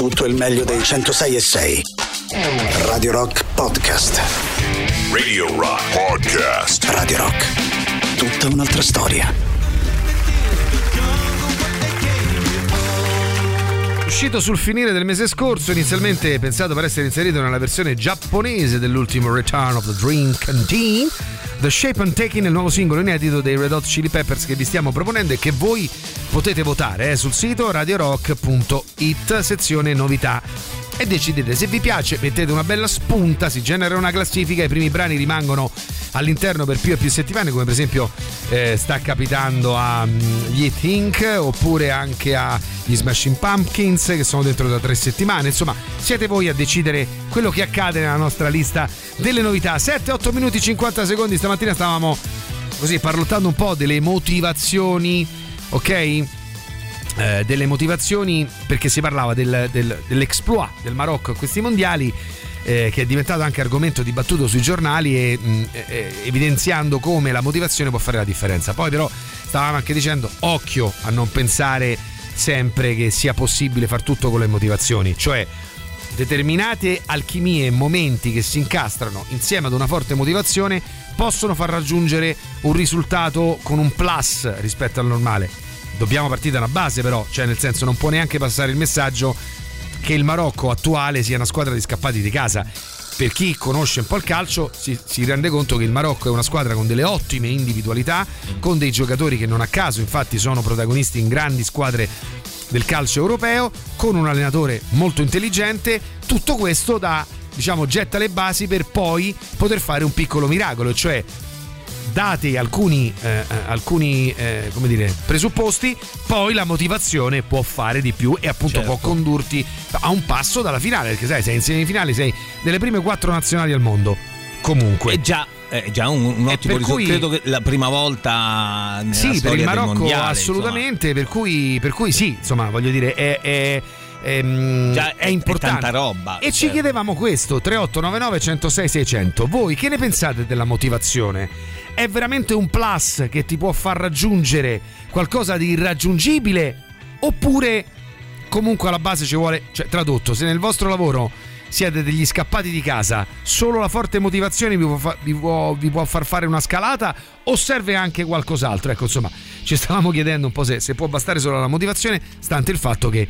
tutto il meglio dei 106 e 6. Radio Rock Podcast. Radio Rock Podcast. Radio Rock. Tutta un'altra storia. Uscito sul finire del mese scorso, inizialmente pensato per essere inserito nella versione giapponese dell'ultimo Return of the Dream Canteen. The Shape and Taking il nuovo singolo inedito dei Red Hot Chili Peppers che vi stiamo proponendo e che voi potete votare eh, sul sito radiorock.it, sezione novità e decidete se vi piace, mettete una bella spunta, si genera una classifica, i primi brani rimangono all'interno per più e più settimane, come per esempio eh, sta capitando agli Hit Inc. oppure anche agli Smashing Pumpkins che sono dentro da tre settimane. Insomma, siete voi a decidere quello che accade nella nostra lista delle novità. 7, 8 minuti 50 secondi. Stamattina stavamo così parlottando un po' delle motivazioni, ok? Eh, delle motivazioni perché si parlava del, del, dell'exploit del Marocco a questi mondiali eh, che è diventato anche argomento dibattuto sui giornali e mh, eh, evidenziando come la motivazione può fare la differenza. Poi però stavamo anche dicendo occhio a non pensare sempre che sia possibile far tutto con le motivazioni, cioè determinate alchimie e momenti che si incastrano insieme ad una forte motivazione possono far raggiungere un risultato con un plus rispetto al normale. Dobbiamo partire da una base però, cioè nel senso non può neanche passare il messaggio che il Marocco attuale sia una squadra di scappati di casa. Per chi conosce un po' il calcio si, si, rende conto che il Marocco è una squadra con delle ottime individualità, con dei giocatori che non a caso infatti sono protagonisti in grandi squadre del calcio europeo, con un allenatore molto intelligente. Tutto questo da, diciamo, getta le basi per poi poter fare un piccolo miracolo, cioè dati alcuni, eh, alcuni eh, come dire, presupposti, poi la motivazione può fare di più e appunto Certo. può condurti a un passo dalla finale, perché sai, sei in semifinale, sei nelle prime quattro nazionali al mondo. Comunque. È già, è già un, un ottimo risultato. cui- Credo che la prima volta nella Sì, per il Marocco mondiale, assolutamente, per cui, per cui sì, insomma, voglio dire, è, è- mm, Già è è- importante. è tanta roba, E ci certo. chiedevamo questo, 3899 106 600. Voi che ne pensate della motivazione? È veramente un plus che ti può far raggiungere qualcosa di irraggiungibile? Oppure comunque alla base ci vuole, cioè tradotto, se nel vostro lavoro siete degli scappati di casa, solo la forte motivazione vi può, fa- vi può- vi può far fare una scalata o serve anche qualcos'altro? Ecco, insomma, ci stavamo chiedendo un po' se, se può bastare solo la motivazione, stante il fatto che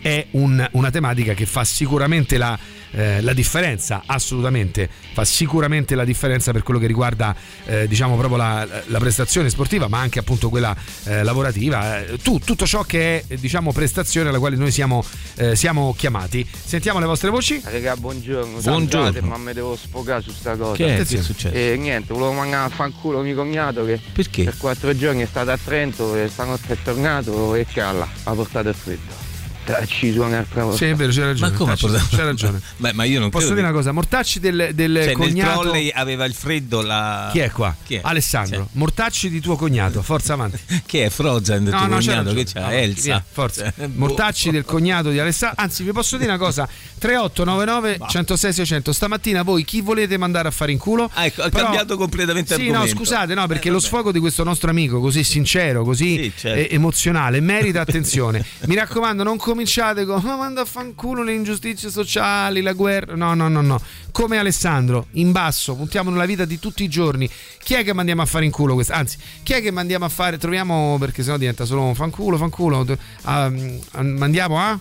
è un- una tematica che fa sicuramente la, eh, la differenza, assolutamente, fa sicuramente la differenza per quello che riguarda eh, diciamo proprio la, la prestazione sportiva, ma anche appunto quella eh, lavorativa, eh, tu- tutto ciò che è eh, diciamo prestazione alla quale noi siamo, eh, siamo chiamati. Sentiamo le vostre voci? Raga, buongiorno. Buongiorno. Scusate, ma mi devo sfogare su sta cosa. Che è? Che è successo? E niente, volevo mandare a fanculo mio cognato che Perché? per quattro giorni è stato a Trento e stanotte è tornato e calla, ha portato il freddo. Ci su un'altra volta. Sì, è vero, c'è ragione. Ma come ha Tacci, portato- C'è ragione. Beh, ma io non Posso credo dire una cosa? Mortacci del, del che- cioè, nel cognato. trolley aveva il freddo la... Chi è qua? Chi è? Alessandro. Cioè, Mortacci di tuo cognato, forza avanti. Chi è Frozen del tuo c'è cognato? Che c'ha? No, Elsa. via, forza. Cioè, boh. Mortacci del cognato di Alessandro. Anzi, vi posso dire una cosa: 3899 106 600. Stamattina voi chi volete mandare a fare in culo? Ah, ecco, ha Però- cambiato completamente Sì, no, argomento. scusate, no, perché Eh, lo sfogo di questo nostro amico, così sincero, così Sì, certo. eh, emozionale, merita attenzione. Mi raccomando, non cominciate con ma manda a fanculo le ingiustizie sociali, la guerra. No, no, no, no. Come Alessandro, in basso, puntiamo nella vita di tutti i giorni. Chi è che mandiamo a fare in culo questo? Anzi, chi è che mandiamo a fare? Troviamo perché sennò diventa solo fanculo, fanculo. Ah, mandiamo a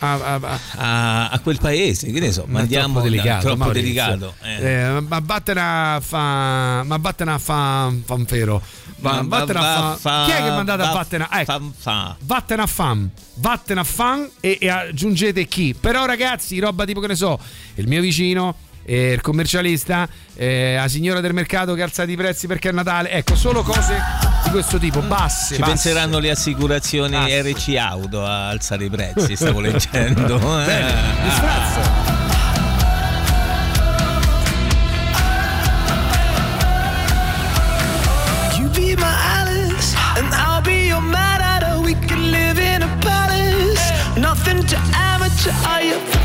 a, a- a- a, a quel paese, che ne so, ma è mandiamo troppo delicato, troppo Maurizio. delicato. eh. Eh, ma vattene a fa ma vattene a fa fanfero Va- Ma- vattene a va- fa, fa- chi è che mandate a va- vattene a ecco, fam- fa. vattene a fam vattene a fan e, e aggiungete chi però ragazzi roba tipo che ne so il mio vicino eh, il commercialista eh, la signora del mercato che ha alzato i prezzi perché è Natale ecco solo cose di questo tipo basse Ci basse. penseranno le assicurazioni Basse. RC Auto a alzare i prezzi, stavo leggendo. eh. Bene, mi sfrazzo. Nothing to amateur. Are you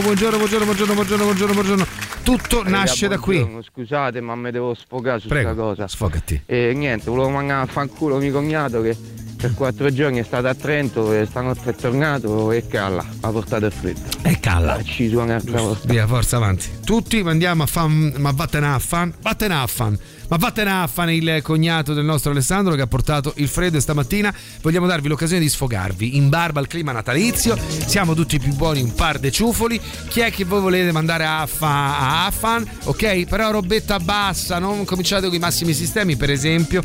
buongiorno, buongiorno, buongiorno, buongiorno, buongiorno, buongiorno. Tutto nasce da qui. Scusate, ma mi devo sfogare su questa Prego, cosa. sfogati. E niente, volevo mandare a fanculo mio cognato che per quattro giorni è stato a Trento e stanotte è tornato e calla, ha portato il freddo. E calla. Ci suona il cavolo. Via, forza avanti. Tutti andiamo a fan, ma vattene a fan, vattene a fan. Ma vattene a fan il cognato del nostro Alessandro che ha portato il freddo e stamattina vogliamo darvi l'occasione di sfogarvi in barba al clima natalizio. Siamo tutti più buoni, un par de ciufoli. Chi è che voi volete mandare a fan? A Affan, ok? Però robetta bassa, non cominciate con i massimi sistemi, per esempio.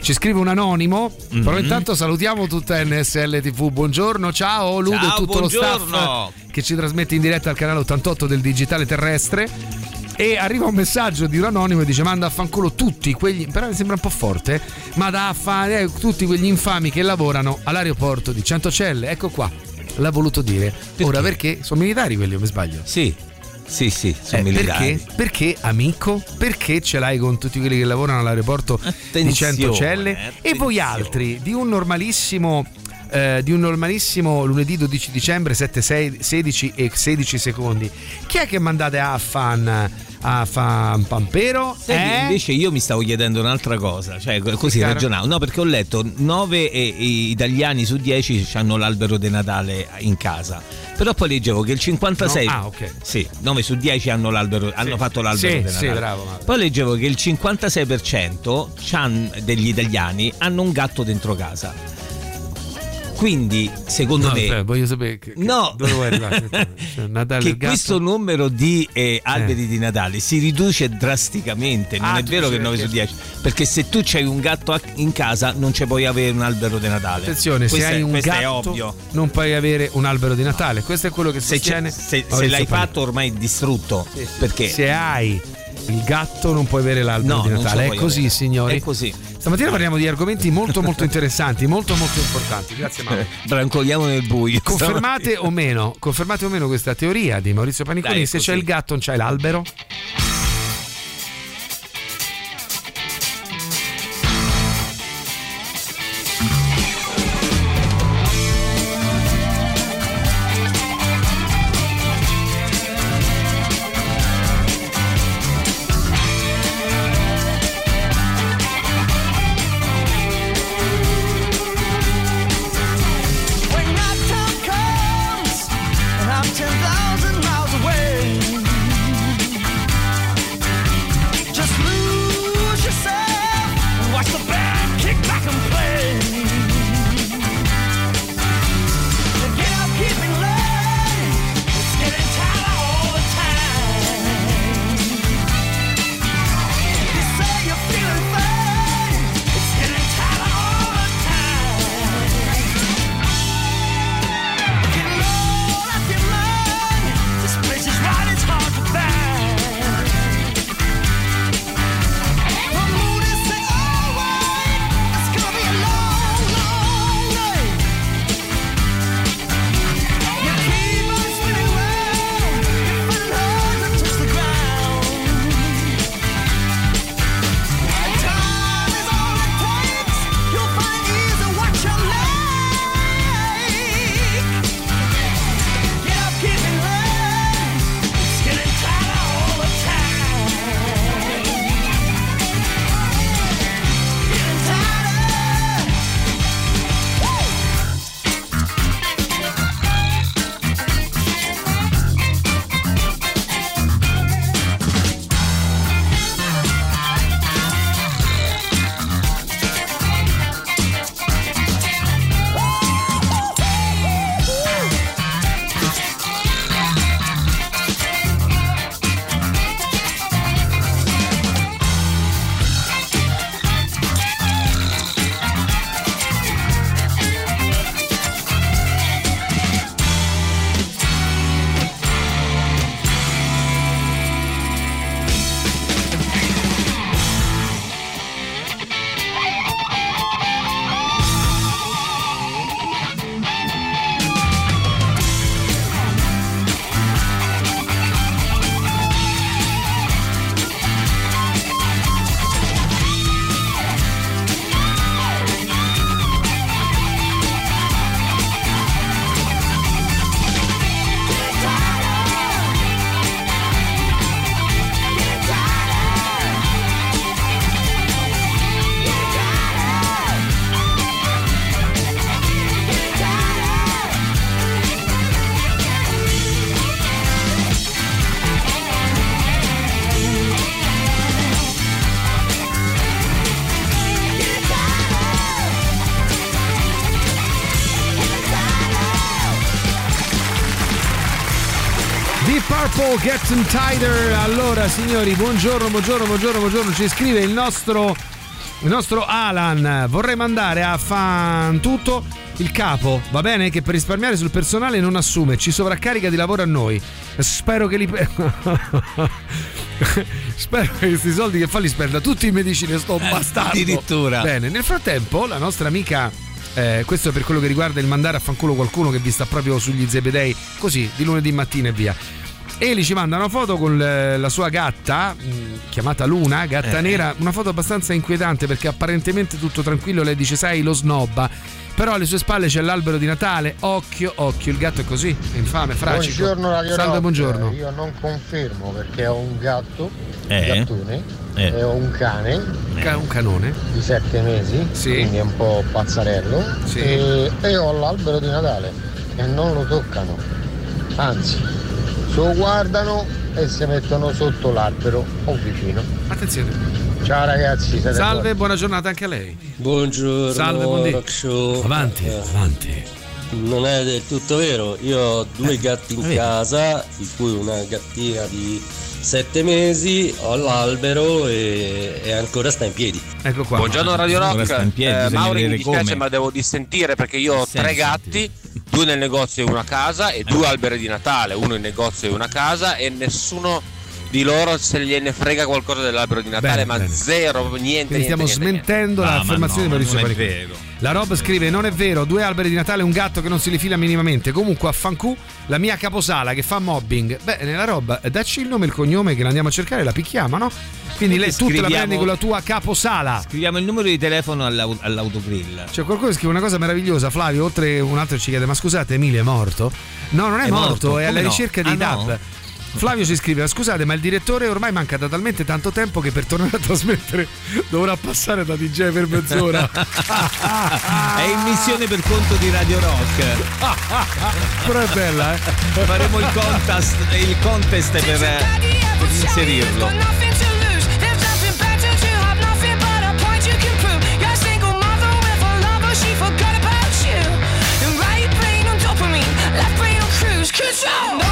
Ci scrive un anonimo, Mhm. però intanto salutiamo tutta NSL TV. Buongiorno, ciao Ludo e Ciao, tutto lo buongiorno. staff che ci trasmette in diretta al canale 88 del Digitale Terrestre. E arriva un messaggio di un anonimo e dice: Manda a fanculo tutti quegli. Però mi sembra un po' forte. Ma da fare eh, tutti quegli infami che lavorano all'aeroporto di Centocelle. Ecco qua. L'ha voluto dire. Ora perché? Sono militari quelli, o mi sbaglio? Sì, sì, sì, sono Eh, militari. perché? Perché, amico? Perché ce l'hai con tutti quelli che lavorano all'aeroporto di Attenzione, Centocelle? E voi attenzione. altri di un normalissimo. eh, di un normalissimo lunedì 12 dicembre 7, 6, 16 e 16 secondi chi è che mandate a fan a fan Pampero Sai che Eh? invece io mi stavo chiedendo un'altra cosa, cioè così ragionavo. No, perché ho letto 9 italiani su 10 hanno l'albero di Natale in casa. Però poi leggevo che il 56 No? Ah, ok. Sì, 9 su 10 hanno l'albero hanno fatto l'albero Sì, di sì, Natale. bravo, Mauro. Poi leggevo che il 56% c'han- degli italiani hanno un gatto dentro casa. Quindi, secondo No, me aspetta, voglio sapere che, che- No, dove vuoi arrivare Cioè, Natale che il gatto? questo numero di eh, alberi di Natale si riduce drasticamente. Non Ah, è vero che 9 su perché- 10, perché se tu c'hai un gatto in casa non ci puoi avere un albero di Natale. Attenzione, se Questo hai è- un gatto non puoi avere un albero di Natale. Questo è quello che Se, c'è- se- se Maurizio l'hai fatto ormai è distrutto. Perché? Se hai il gatto non puoi avere l'albero No, di Natale. È così, avere. signori. È così. Stamattina parliamo di argomenti molto molto interessanti, molto molto importanti. Grazie Mauro. Brancoliamo nel buio. Confermate o meno, confermate o meno questa teoria di Maurizio Paniconi? Dai, se c'è il gatto non c'hai l'albero? Purple Getting Tighter. Allora, signori, buongiorno, buongiorno, buongiorno, buongiorno. Ci scrive il nostro, il nostro Alan. Vorrei mandare a fan tutto il capo, va bene? Che per risparmiare sul personale non assume, ci sovraccarica di lavoro a noi. Spero che li. Spero che questi soldi che fa li spenda tutti in medicine, sto bastardo. addirittura. Bene, nel frattempo, la nostra amica. eh, questo è per quello che riguarda il mandare a fanculo qualcuno che vi sta proprio sugli zebedei, così di lunedì mattina e via. Eli ci manda una foto con eh, la sua gatta, mh, chiamata Luna, gatta Eh. nera, una foto abbastanza inquietante perché apparentemente tutto tranquillo, lei dice sai lo snobba, però alle sue spalle c'è l'albero di Natale, occhio, occhio, il gatto è così, è infame, fracico. Buongiorno Radio Salve, Rock. buongiorno. Io non confermo perché ho un gatto, Eh? un gattone, Eh. e ho un cane Ca- un canone. di sette mesi, Sì. quindi è un po' pazzarello, Sì. e, e ho l'albero di Natale e non lo toccano, anzi, lo guardano e si mettono sotto l'albero o vicino. Attenzione. Ciao ragazzi, siete Salve, buona giornata anche a lei. Buongiorno, Salve, Show. Avanti, Eh, avanti. non è del tutto vero, io ho due gatti in casa, di cui una gattina di sette mesi, ho l'albero e, e ancora sta in piedi. Ecco qua. Buongiorno Radio Rock. sta in piedi, Eh, Mauri mi dispiace come. ma devo dissentire perché io ho tre gatti, due nel negozio e una casa e due alberi di Natale, uno in negozio e una casa e nessuno di loro se gliene frega qualcosa dell'albero di Natale, Bene, ma bene. zero, niente, Quindi niente, stiamo niente, niente. smentendo ma l'affermazione no, di Maurizio non è Paniconi. vero. La Rob scrive: Non è vero, due alberi di Natale e un gatto che non si rifila minimamente. Comunque, a fancu, la mia caposala che fa mobbing. Beh, nella roba, dacci il nome e il cognome che la andiamo a cercare, la picchiamo, no? Quindi lei tutta la prendi con la tua caposala. Scriviamo il numero di telefono all'au- all'autogrill. C'è qualcuno che scrive una cosa meravigliosa, Flavio. Oltre un altro ci chiede: Ma scusate, Emilio è morto? No, non è, È morto, morto, è alla no? ricerca di Ah, DAB. no? Flavio ci scrive: "Ma Scusate, ma il direttore ormai manca da talmente tanto tempo che per tornare a trasmettere dovrà passare da DJ per mezz'ora. È in missione per conto di Radio Rock. Però è bella, eh? Faremo il contest, il contest per, eh, per inserirlo. Control!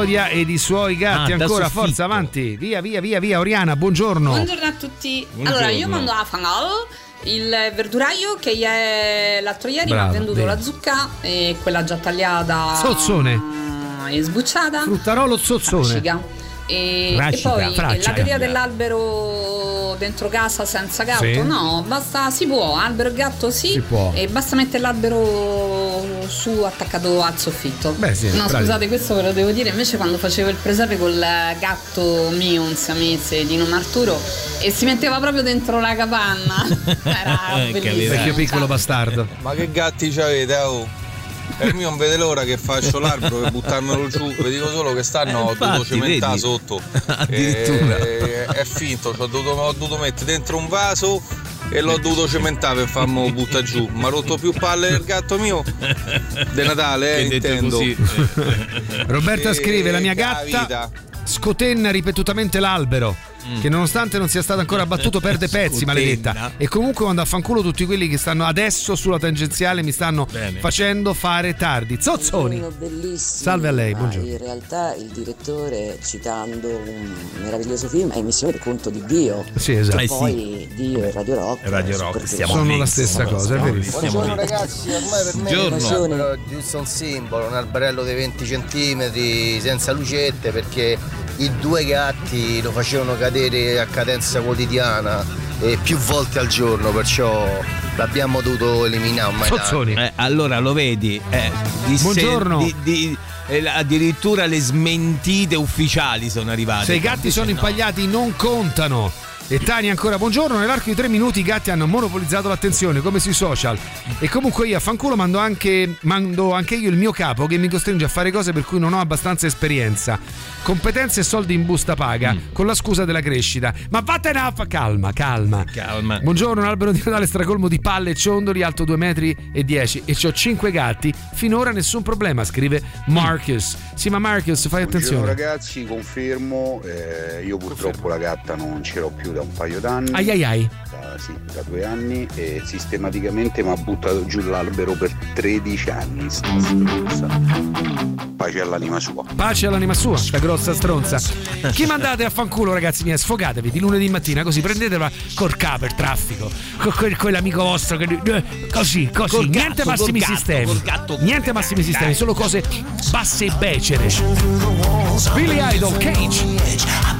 Claudia ed i suoi gatti. Ah, Ancora, forza, avanti. Via, via, via, via. Oriana, buongiorno. Buongiorno a tutti. Buongiorno. Allora, io mando a Fanal, il verduraio che ieri- l'altro ieri mi ha venduto bene. la zucca e quella già tagliata Zozzone. mm, e sbucciata. Fruttarolo zozzone. Farcica. E, Fraccica, e poi fraccica. la teoria dell'albero dentro casa senza gatto? Sì. No, basta, si può. Albero e gatto sì. Si può. E basta mettere l'albero su attaccato al soffitto. Beh, sì, no, bravi. scusate, questo ve lo devo dire. Invece, quando facevo il presepe col gatto mio, un siamese di nome Arturo, e si metteva proprio dentro la capanna. Era Eh, bellissimo. Vecchio piccolo bastardo. Ma che gatti c'avete, oh? E il mio non vede l'ora che faccio l'albero per buttarmelo giù, vi dico solo che stanno ho dovuto infatti, cementare vedi? sotto. Addirittura. E- è finto, ci ho dovuto, ho dovuto mettere dentro un vaso e l'ho dovuto cementare per farmi buttare giù. Mi ha rotto più palle il gatto mio de Natale, eh, intendo. così. Roberta E scrive: La mia gatta vita. scotenna ripetutamente l'albero. Mm. Che nonostante non sia stata ancora abbattuto, perde pezzi, maledetta. E comunque mando a fanculo tutti quelli che stanno adesso sulla tangenziale, mi stanno Bene. facendo fare tardi. Zozzoni. Salve a lei, buongiorno. In realtà il direttore, citando un meraviglioso film, è emissione per conto di Dio. Sì, esatto. E Eh sì. poi Dio e Radio Rock. Radio Rock, stiamo Sono lì, la stessa cosa, è verissimo. Buongiorno ragazzi, ormai per me Buongiorno. è giusto un simbolo, un alberello di 20 cm senza lucette perché i due gatti lo facevano cadere a cadenza quotidiana e più volte al giorno, perciò l'abbiamo dovuto eliminare Zozzoni. Eh, allora lo vedi, eh, di se- Buongiorno. di- di- eh, addirittura le smentite ufficiali sono arrivate. Se i gatti sono impagliati non contano. E Tania ancora buongiorno, nell'arco di tre minuti i gatti hanno monopolizzato l'attenzione come sui social e comunque io a fanculo mando anche, mando anche io il mio capo che mi costringe a fare cose per cui non ho abbastanza esperienza, competenze e soldi in busta paga con la scusa della crescita. Ma vattene a fa calma, calma. Calma. Buongiorno, un albero di Natale stracolmo di palle e ciondoli, alto 2 metri e 10 e ho 5 gatti, finora nessun problema, scrive Marcus. Sì, ma Marcus, fai Buongiorno attenzione. ragazzi, confermo, eh, io purtroppo la gatta non ce l'ho più da un paio d'anni, Ai ai ai. da, sì, da due anni e sistematicamente mi ha buttato giù l'albero per 13 anni. Pace all'anima sua. Pace all'anima sua, sta grossa stronza. Chi mandate a fanculo, ragazzi miei? Sfogatevi di lunedì mattina, così prendetela col capo, il traffico, con quel- quell'amico vostro che. eh, Così, così. Col Niente gatto, massimi gatto, sistemi. gatto. Niente massimi sistemi, solo cose basse e becere. Billy Idol, Cage.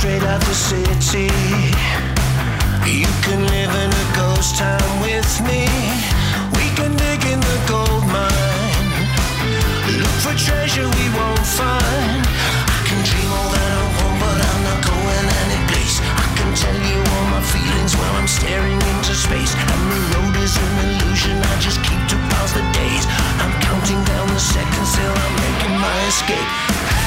straight out the city. You can live in a ghost town with me. We can dig in the gold mine. Look for treasure we won't find. I can dream all that I want, but I'm not going any place. I can tell you all my feelings while I'm staring into space. And the road is an illusion. I just keep to pass the days. I'm counting down the seconds till I'm making my escape.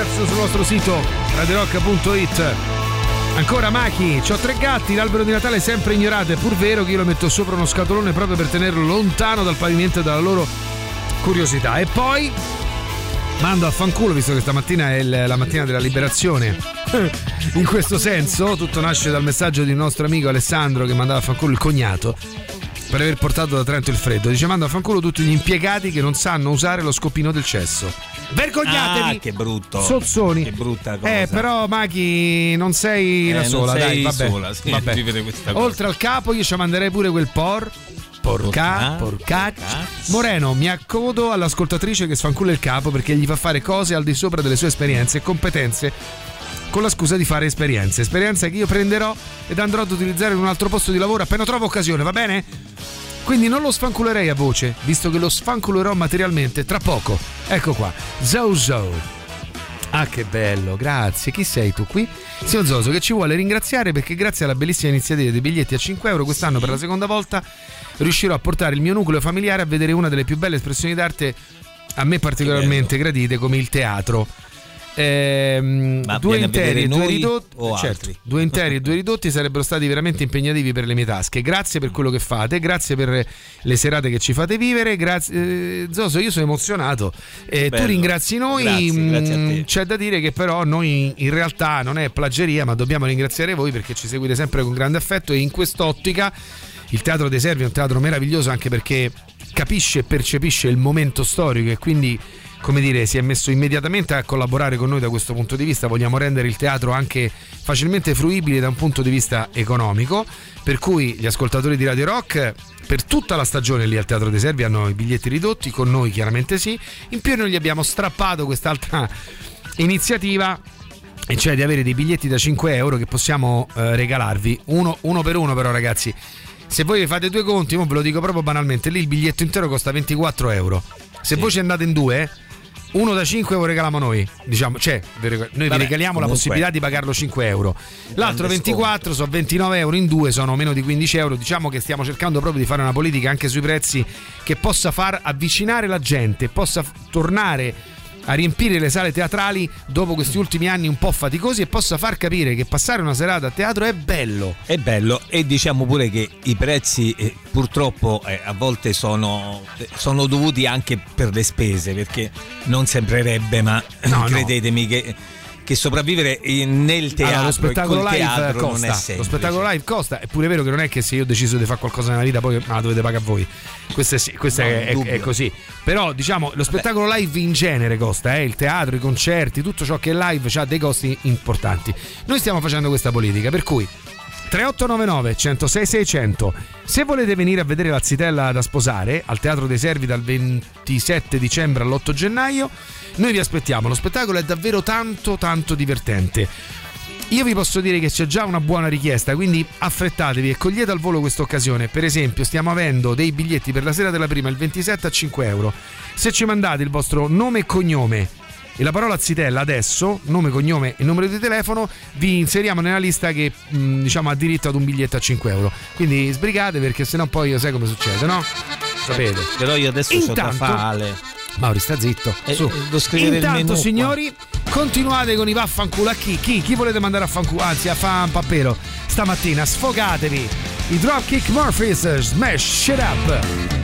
Reception sul nostro sito radiorock.it. Ancora Machi, ho tre gatti, l'albero di Natale è sempre ignorato, è pur vero che io lo metto sopra uno scatolone proprio per tenerlo lontano dal pavimento e dalla loro curiosità. E poi mando a fanculo, visto che stamattina è la mattina della liberazione. In questo senso, tutto nasce dal messaggio di un nostro amico Alessandro che mandava a fanculo il cognato per aver portato da Trento il freddo. Dice mando a fanculo tutti gli impiegati che non sanno usare lo scopino del cesso. Vergognatevi! Ah, che brutto. Sozzoni. Che brutta cosa. Eh, però Machi non sei Eh, la non sola, sei dai, vabbè. sola, sì, vabbè. Oltre al capo io ci manderei pure quel por Porca, porcaccia. Moreno, mi accodo all'ascoltatrice che sfancula il capo perché gli fa fare cose al di sopra delle sue esperienze e competenze con la scusa di fare esperienze. Esperienze che io prenderò ed andrò ad utilizzare in un altro posto di lavoro appena trovo occasione, va bene? Quindi non lo sfanculerei a voce, visto che lo sfanculerò materialmente tra poco. Ecco qua, Zozo. Ah, che bello, grazie. Chi sei tu qui? Signor Zoso, che ci vuole ringraziare perché grazie alla bellissima iniziativa dei biglietti a 5 euro quest'anno per la seconda volta riuscirò a portare il mio nucleo familiare a vedere una delle più belle espressioni d'arte a me particolarmente gradite come il teatro. Ehm, due interi e due ridotti certo, due interi e due ridotti sarebbero stati veramente impegnativi per le mie tasche. Grazie per quello che fate grazie per le serate che ci fate vivere grazie eh, Zoso io sono emozionato. Eh, tu ringrazi noi Grazie, grazie mm, te. c'è da dire che però noi in realtà non è plageria ma dobbiamo ringraziare voi perché ci seguite sempre con grande affetto e in quest'ottica il Teatro dei Servi è un teatro meraviglioso anche perché capisce e percepisce il momento storico e quindi come dire, si è messo immediatamente a collaborare con noi da questo punto di vista. Vogliamo rendere il teatro anche facilmente fruibile da un punto di vista economico. Per cui gli ascoltatori di Radio Rock per tutta la stagione lì al Teatro dei Servi hanno i biglietti ridotti, con noi chiaramente sì. In più noi gli abbiamo strappato quest'altra iniziativa e cioè di avere dei biglietti da 5 euro che possiamo eh, regalarvi uno, uno per uno però ragazzi se voi vi fate due conti, ve lo dico proprio banalmente, lì il biglietto intero costa 24 euro. Se voi ci andate in due, uno da 5 euro regaliamo noi. Diciamo, cioè, vi noi vi Vabbè, regaliamo la possibilità di pagarlo 5 euro. L'altro Grande 24 sono 29 euro, in due sono meno di 15 euro. Diciamo che stiamo cercando proprio di fare una politica anche sui prezzi che possa far avvicinare la gente, possa tornare a riempire le sale teatrali dopo questi ultimi anni un po' faticosi e possa far capire che passare una serata a teatro è bello. È bello e diciamo pure che i prezzi eh, purtroppo eh, a volte sono, sono dovuti anche per le spese perché non sembrerebbe ma no. credetemi che, che sopravvivere nel teatro Allora, lo spettacolo col live teatro costa. Lo spettacolo live costa. È pure vero che non è che se io ho deciso di fare qualcosa nella vita poi la dovete pagare voi. Questo è, sì- questo No, è- è così. Però diciamo lo spettacolo live in genere costa, eh? il teatro, i concerti, tutto ciò che è live ha dei costi importanti. Noi stiamo facendo questa politica, per cui 3899 106 600 se volete venire a vedere la zitella da sposare al Teatro dei Servi dal 27 dicembre all'8 gennaio noi vi aspettiamo lo spettacolo è davvero tanto tanto divertente io vi posso dire che c'è già una buona richiesta, quindi affrettatevi e cogliete al volo questa occasione. Per esempio, stiamo avendo dei biglietti per la sera della prima, il 27 a 5 euro. Se ci mandate il vostro nome e cognome e la parola zitella adesso, nome, cognome e numero di telefono, vi inseriamo nella lista che mh, diciamo ha diritto ad un biglietto a 5 euro. Quindi sbrigate perché sennò poi sai come succede, no? Sapete. Però io adesso ho da Intanto- fare. Mauri, sta zitto. Eh, Su. eh, Intanto, menù qua. signori, continuate con i vaffanculo a chi? Chi? Chi volete mandare a fanculo? Anzi, a fan pappero. Stamattina sfogatevi. I Dropkick Murphys Smash Shit Up.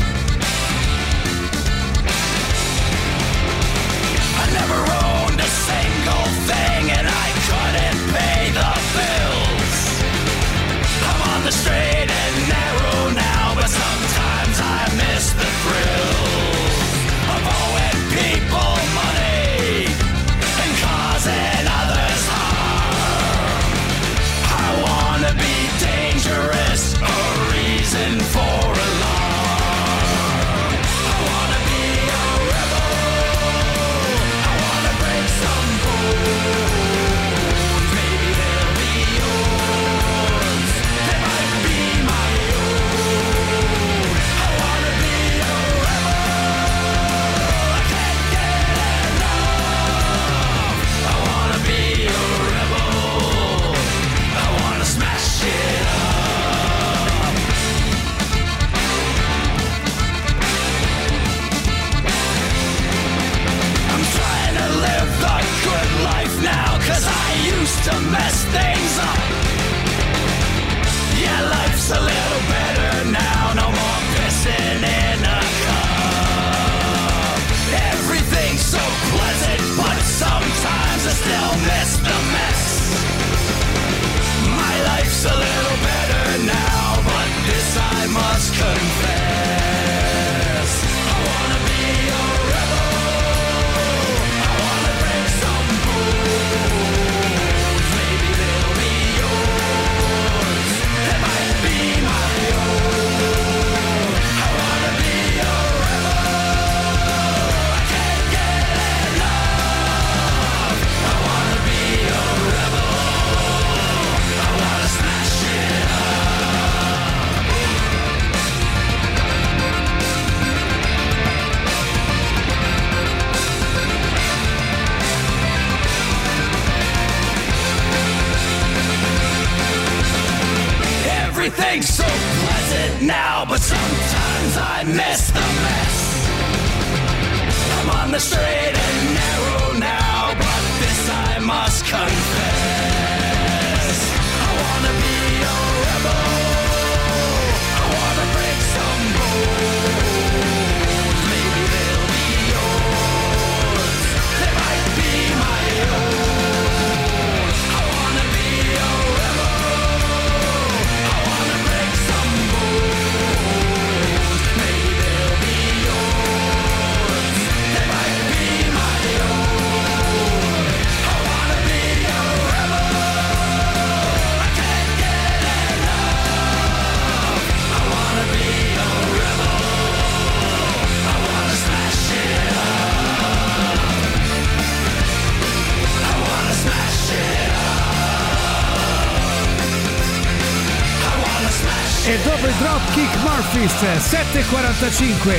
7.45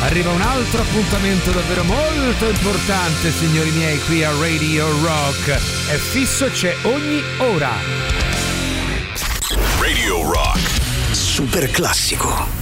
arriva un altro appuntamento davvero molto importante, signori miei, qui a Radio Rock. È fisso, c'è ogni ora. Radio Rock. Super classico.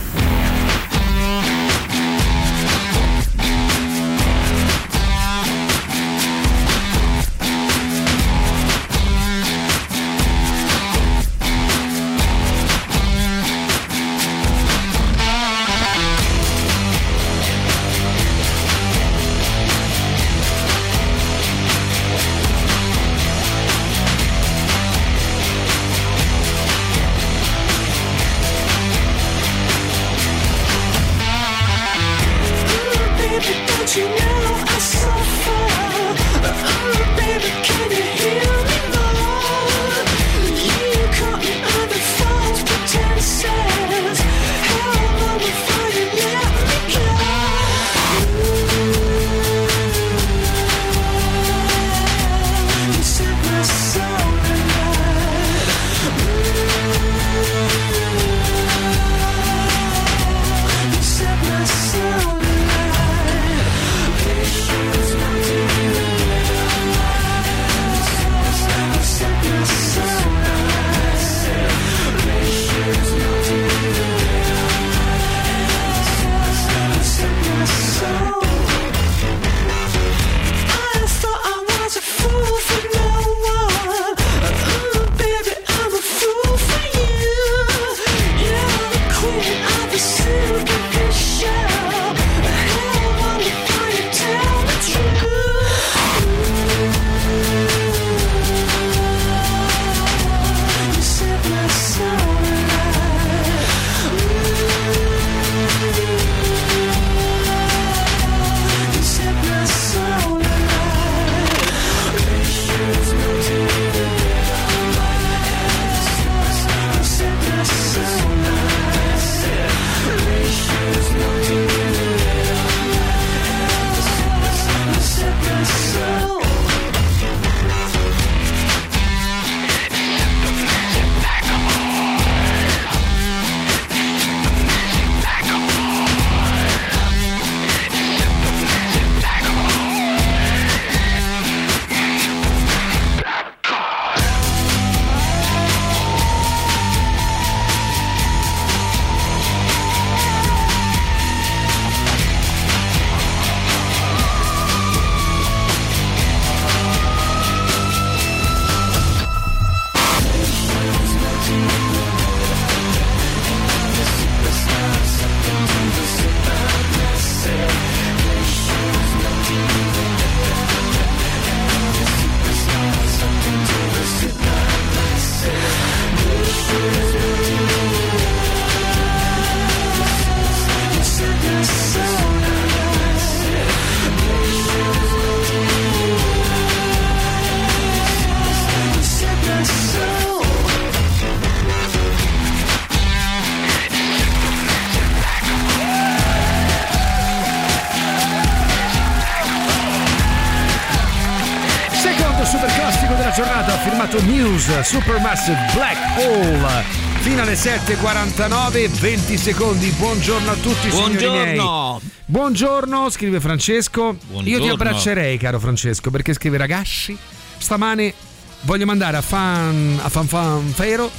News Supermassive Black Hole. Fino alle 7.49, 20 secondi. Buongiorno a tutti. Buongiorno. Buongiorno, scrive Francesco. Io ti Buongiorno. abbraccerei, caro Francesco, perché scrive ragazzi, stamane voglio mandare a fan a fan fanfero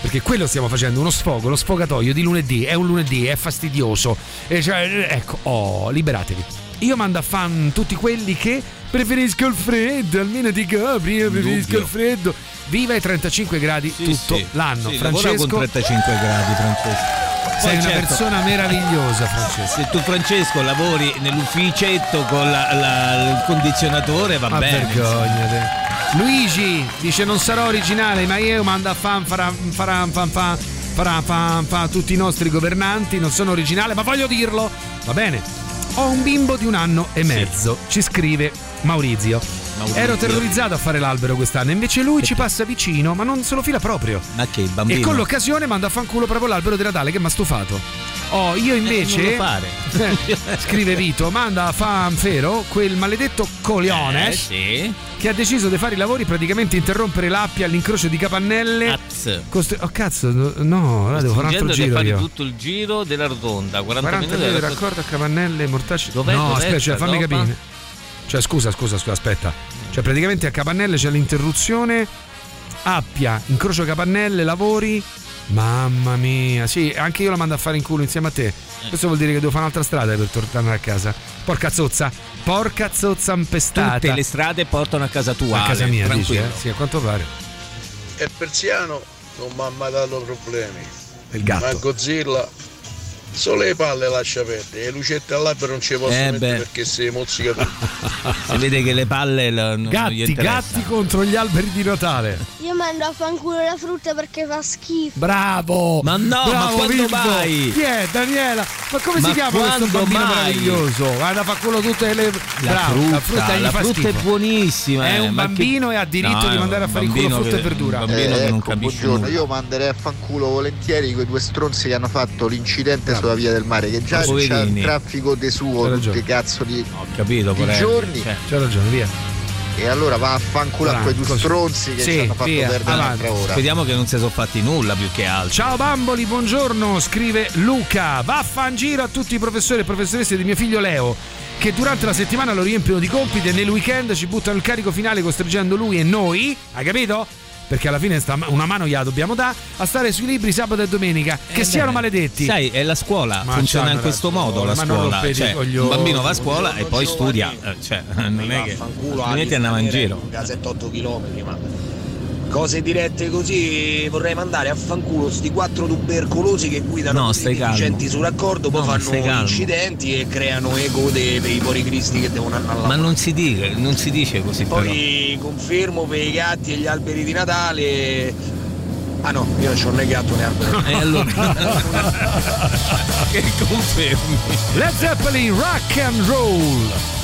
perché quello stiamo facendo, uno sfogo, lo sfogatoio di lunedì, è un lunedì, è fastidioso. E cioè, ecco, oh, liberatevi. Io mando a fan tutti quelli che preferisco il freddo, almeno copri, io preferisco il freddo. Viva i 35 gradi tutto sì. l'anno. Sì, Francesco, con 35 gradi, Francesco. sei Poi una certo, persona meravigliosa, Francesco. Se tu Francesco lavori nell'ufficetto con la- la- il condizionatore va Ma bene. vergognate. Luigi dice non sarò originale, ma io mando a fan faran faran fan fan faran fan fan tutti i nostri governanti, non sono originale, ma voglio dirlo. Va bene. Ho un bimbo di un anno e mezzo, ci scrive Maurizio. Maurizio. Ero terrorizzato a fare l'albero quest'anno, invece lui ci passa vicino, ma non se lo fila proprio. Ma che bambino? E con l'occasione mando a fanculo proprio l'albero di Natale che mi ha stufato. Oh, io invece. non lo fare. scrive Vito, manda a fanfero quel maledetto coglione Eh, sì. che ha deciso di fare i lavori praticamente interrompere l'Appia all'incrocio di Capannelle. Az. Costri- oh cazzo, no, devo fare un altro giro fare io. tutto il giro della rotonda, 40, 40 minuti raccordo a Capannelle, Mortacci. Dov'è, no, dov'è aspetta, cioè, fammi capire. Cioè, scusa, scusa, scusa, aspetta. Cioè, praticamente a Capannelle c'è l'interruzione. Appia, incrocio Capannelle, lavori. Mamma mia, sì, anche io la mando a fare in culo insieme a te. Questo vuol dire che devo fare un'altra strada per tornare a casa. Porca zozza, porca zozza impestata. Tutte le strade portano a casa tua. a casa mia, dici, tranquillo. eh? Sì, a quanto pare. E persiano non mi ha mai dato problemi. Il gatto. Ma Godzilla solo le palle lascia aperte e le lucette all'albero non ci posso Eh, mettere perché si mozzica tutto. Si vede che le palle la- non non gli Gatti, interessa. gatti contro gli alberi di Natale. Io mando a fanculo la frutta perché fa schifo. Bravo! Ma no, ma Bravo, quando Vivo. mai? Chi è Daniela? Ma come Ma si chiama questo bambino mai? meraviglioso? Guarda, fa quello tutte le. La Bravo, frutta, la frutta, la frutta è buonissima. È eh, un ma bambino che- e ha diritto No, di mandare a fare in culo frutta e verdura. Un bambino che non ecco, capisce buongiorno, nulla. io manderei a fanculo volentieri quei due stronzi che hanno fatto l'incidente Bravo. Sulla via del mare, che già c'è il traffico de C'ha suo, ragione. tutti cazzo di, Ho capito, di giorni. cioè. C'ha ragione, via. E allora va a fanculo a quei due Così. stronzi che Sì, ci hanno fatto via, perdere avanti. un'altra ora. Speriamo che non si sono fatti nulla più che altro. Ciao bamboli, buongiorno, scrive Luca. Vaffa in giro a tutti i professori e professoresse di mio figlio Leo, che durante la settimana lo riempiono di compiti e nel weekend ci buttano il carico finale costringendo lui e noi, hai capito? Perché alla fine sta- una mano gliela dobbiamo dare a stare sui libri sabato e domenica. Che Eh, siano beh, maledetti. Sai, è la scuola, Ma funziona in questo modo la ma non scuola. Cioè, un bambino va a scuola e poi studia. eh, Cioè, non è che non metti a andare in giro. Casetta 8 km, ma cose dirette così vorrei mandare a fanculo sti quattro tubercolosi che guidano No, deficienti sul raccordo, poi No, fanno incidenti e creano le code per i poricristi che devono andare alla Ma non si dice, non si dice così però. Poi confermo per i gatti e gli alberi di Natale. Ah no, io non c'ho né gatto né albero. E allora che confermi? Led Zeppelin Rock and Roll.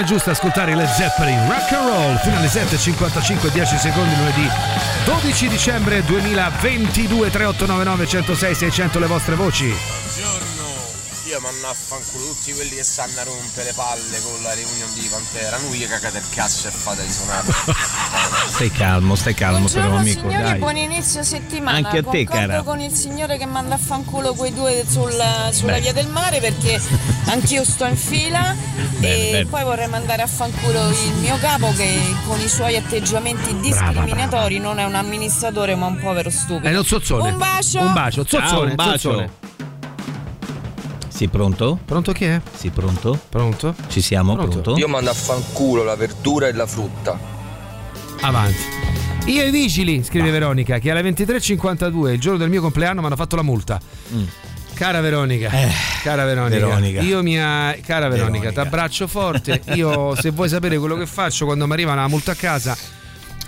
E giusta ascoltare le Zeppelin Rock and Roll fino alle 7.55 10 secondi lunedì 12 dicembre 2022 3899 106 600 le vostre voci Buongiorno, io mando a fanculo tutti quelli che stanno a rompere le palle con la riunione di Pantera. Noi che cagate il cazzo e fate di suonare. Stai calmo, stai calmo, però Buongiorno amico, signori, dai. buon inizio settimana. Anche a te, Concordo cara. con il signore che manda a fanculo quei due sul- sulla Beh. via del mare perché anch'io sto in fila Bene, e bene. poi vorrei mandare a fanculo il mio capo che con i suoi atteggiamenti discriminatori non è un amministratore ma un povero stupido. è lo zozzone Un bacio! un bacio zozzone Ciao, un bacio. zozzone. Sì, pronto? Pronto chi è? Sì, pronto? Pronto? Ci siamo, pronto? Io mando a fanculo la verdura e la frutta. avanti io e i vigili scrive Veronica che alle 23.52 il giorno del mio compleanno mi hanno fatto la multa Mm. Cara Veronica, cara Veronica, Veronica. io mi ha- cara Veronica, ti abbraccio forte. Io, se vuoi sapere quello che faccio quando mi arriva una multa a casa,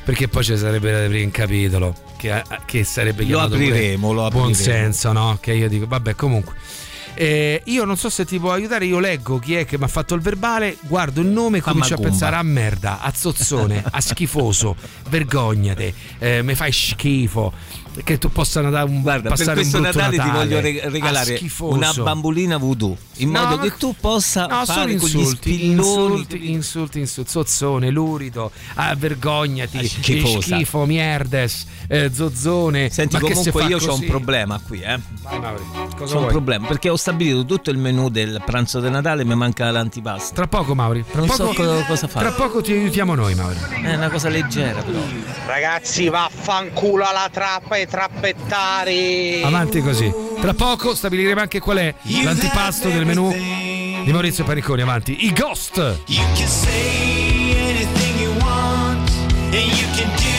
perché poi ci sarebbe da aprire un capitolo che, che sarebbe Lo apriremo, lo buon apriremo. senso, no? Che io dico, vabbè, comunque. Eh, io non so se ti può aiutare, io leggo chi è che mi ha fatto il verbale, guardo il nome e comincio a pensare a merda, a zozzone, a schifoso, vergognate, eh, mi fai schifo, che tu possa dare un, Guarda, per passare un questo brutto Natale, ti Natale. voglio re- A regalare una bambolina voodoo in No, modo ma- che tu possa No, fare con gli insulti, spilloni insulti, insulti, insulti, zozzone, lurido, ah, vergognati, Ah, schifosa. schifo, mierdes, eh, zozzone. Senti, ma che se comunque io ho un problema qui, eh. Vai, Mauri, cosa C'ho un problema perché ho stabilito tutto il menù del pranzo di Natale e mi manca l'antipasto. Tra poco, Mauri. Tra non poco, so co- cosa fare. Tra poco ti aiutiamo noi, Mauri. È una cosa leggera, però. Ragazzi, vaffanculo alla trappa e trappettari. Avanti così. Tra poco stabiliremo anche qual è l'antipasto del menù di Maurizio Paniconi. Avanti. I Ghost. You can say anything you want, and you can do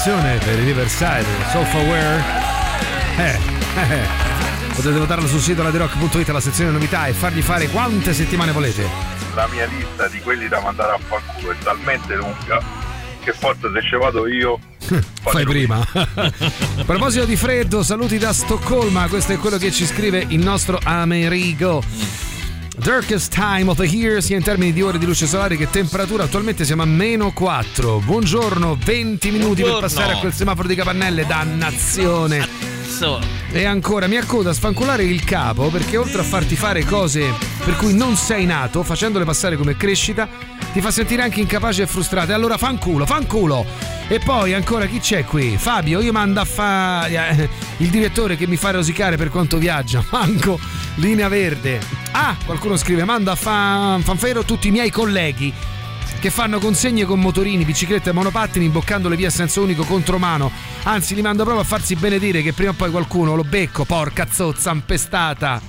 programmazione per il Riverside Software. Eh, eh, eh. Potete votarlo sul sito ladirock.it alla sezione novità e fargli fare quante settimane volete. La mia lista di quelli da mandare a fanculo è talmente lunga che forse se ci vado io Fai prima. a proposito di freddo, saluti da Stoccolma. Questo è quello che ci scrive il nostro Amerigo. Darkest time of the year sia in termini di ore di luce solare che temperatura. Attualmente siamo a meno 4 buongiorno 20 minuti Buongiorno. per passare a quel semaforo di capannelle. Dannazione e ancora mi accoda a sfanculare il capo perché oltre a farti fare cose per cui non sei nato facendole passare come crescita ti fa sentire anche incapace e frustrato e allora fanculo fanculo! E poi ancora chi c'è qui? Fabio io mando a fa eh, il direttore che mi fa rosicare per quanto viaggia manco linea verde. Ah qualcuno scrive mando a fa- fanfero tutti i miei colleghi che fanno consegne con motorini, biciclette e monopattini imboccandole via senza unico contromano. Anzi, li mando proprio a farsi benedire che prima o poi qualcuno lo becco, porca zozza, impestata.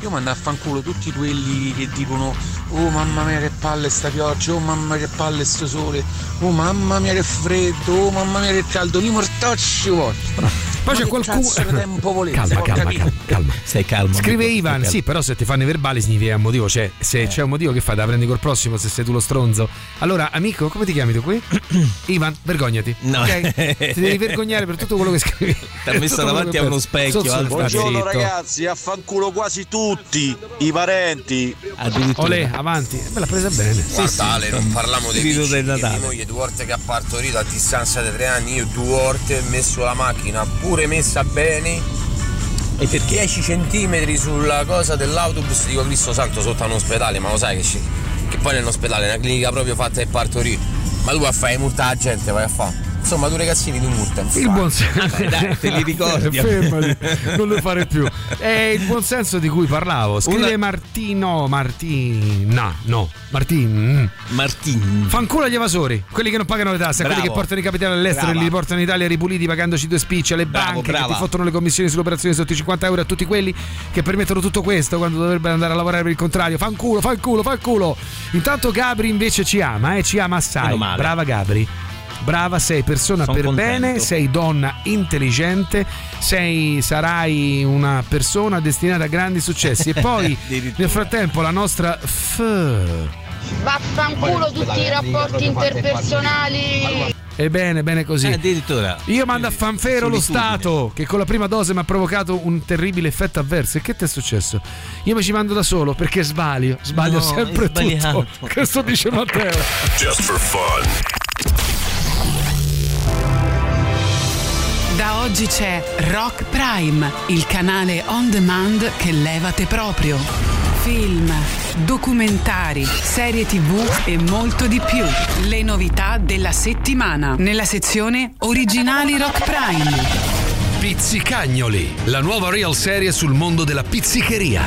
Io mando a fanculo tutti quelli che dicono Oh mamma mia che palle sta pioggia, oh mamma mia che palle sto sole, oh mamma mia che freddo, oh mamma mia che caldo, li mortacci vostri. Poi c'è qualcuno. tempo volete, Calma, calma, calma, calma. Stai calmo. Scrive Ivan, stai sì, però se ti fanno i verbali significa che un motivo. Cioè, se c'è un motivo che fai, te la prendi col prossimo se sei tu lo stronzo. Allora, amico, come ti chiami tu qui? Ivan, vergognati. No. Ok? Ti devi vergognare per tutto quello che scrivi. Ti ha messo davanti a uno specchio, sta Buongiorno zitto. ragazzi, affanculo quasi tutti i parenti. Olè, avanti. Me l'ha presa bene. Guarda Ale, non parliamo dei Spirito piccini, del che mia Natale. moglie due volte che ha partorito a distanza di tre anni, io due volte ho messo la macchina pure messa bene. E perché? 10 centimetri sulla cosa dell'autobus, dico Cristo Santo sotto a un ospedale, ma lo sai che, ci- che poi nell'ospedale è una clinica proprio fatta per partorire. Ma tu a fare multa la gente, vai a fare. Insomma, due ragazzini di multa. Il buon senso. Dai, te li ricordi. Fermati, non lo fare più. È il buon senso di cui parlavo. Scrive Una- Martino. Martina. No, Martin. Martin. Fanculo agli evasori, quelli che non pagano le tasse, a quelli Bravo. che portano i capitali all'estero Brava. e li portano in Italia ripuliti pagandoci due spicci, alle Bravo, banche che brava. ti fottono le commissioni sulle operazioni sotto i 50 euro a tutti quelli che permettono tutto questo quando dovrebbero andare a lavorare per il contrario. Fanculo, fanculo, fanculo. Intanto Gabri invece ci ama, eh, ci ama assai. Brava Gabri. Brava, sei persona Son per contento. bene, sei donna intelligente, sei, sarai una persona destinata a grandi successi. E poi nel frattempo la nostra F. Vaffanculo tutti i rapporti interpersonali. Ebbene, bene così. Eh, addirittura. Io mando a fanfero lo. Stato che con la prima dose mi ha provocato un terribile effetto avverso. E che ti è successo? Io mi ci mando da solo perché sbaglio, sbaglio No, sempre tutto. Questo dice Matteo. Just for fun. Da oggi c'è Rock Prime, il canale on demand che levate proprio. Film, documentari, serie tv e molto di più. Le novità della settimana nella sezione Originali Rock Prime. Pizzicagnoli, la nuova real serie sul mondo della pizzicheria.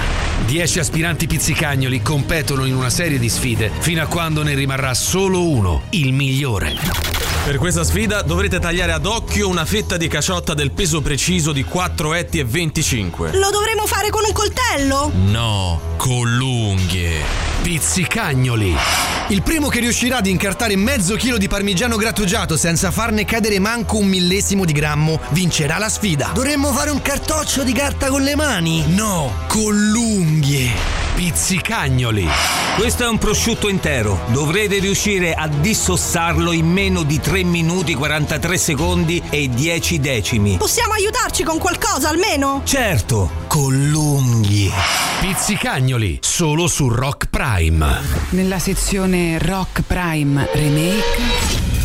Dieci aspiranti pizzicagnoli competono in una serie di sfide fino a quando ne rimarrà solo uno, il migliore. Per questa sfida dovrete tagliare ad occhio una fetta di caciotta del peso preciso di 4 etti e 25. Lo dovremo fare con un coltello? No, con l'unghie. Pizzicagnoli. Il primo che riuscirà ad incartare mezzo chilo di parmigiano grattugiato senza farne cadere manco un millesimo di grammo vincerà la sfida. Dovremmo fare un cartoccio di carta con le mani? No, con l'unghie. Pizzicagnoli. Questo è un prosciutto intero. Dovrete riuscire a dissossarlo in meno di 3 minuti 43 secondi e 10 decimi. Possiamo aiutarci con qualcosa almeno? Certo, con l'unghie. Pizzicagnoli, solo su Rock Prime. Nella sezione Rock Prime Remake.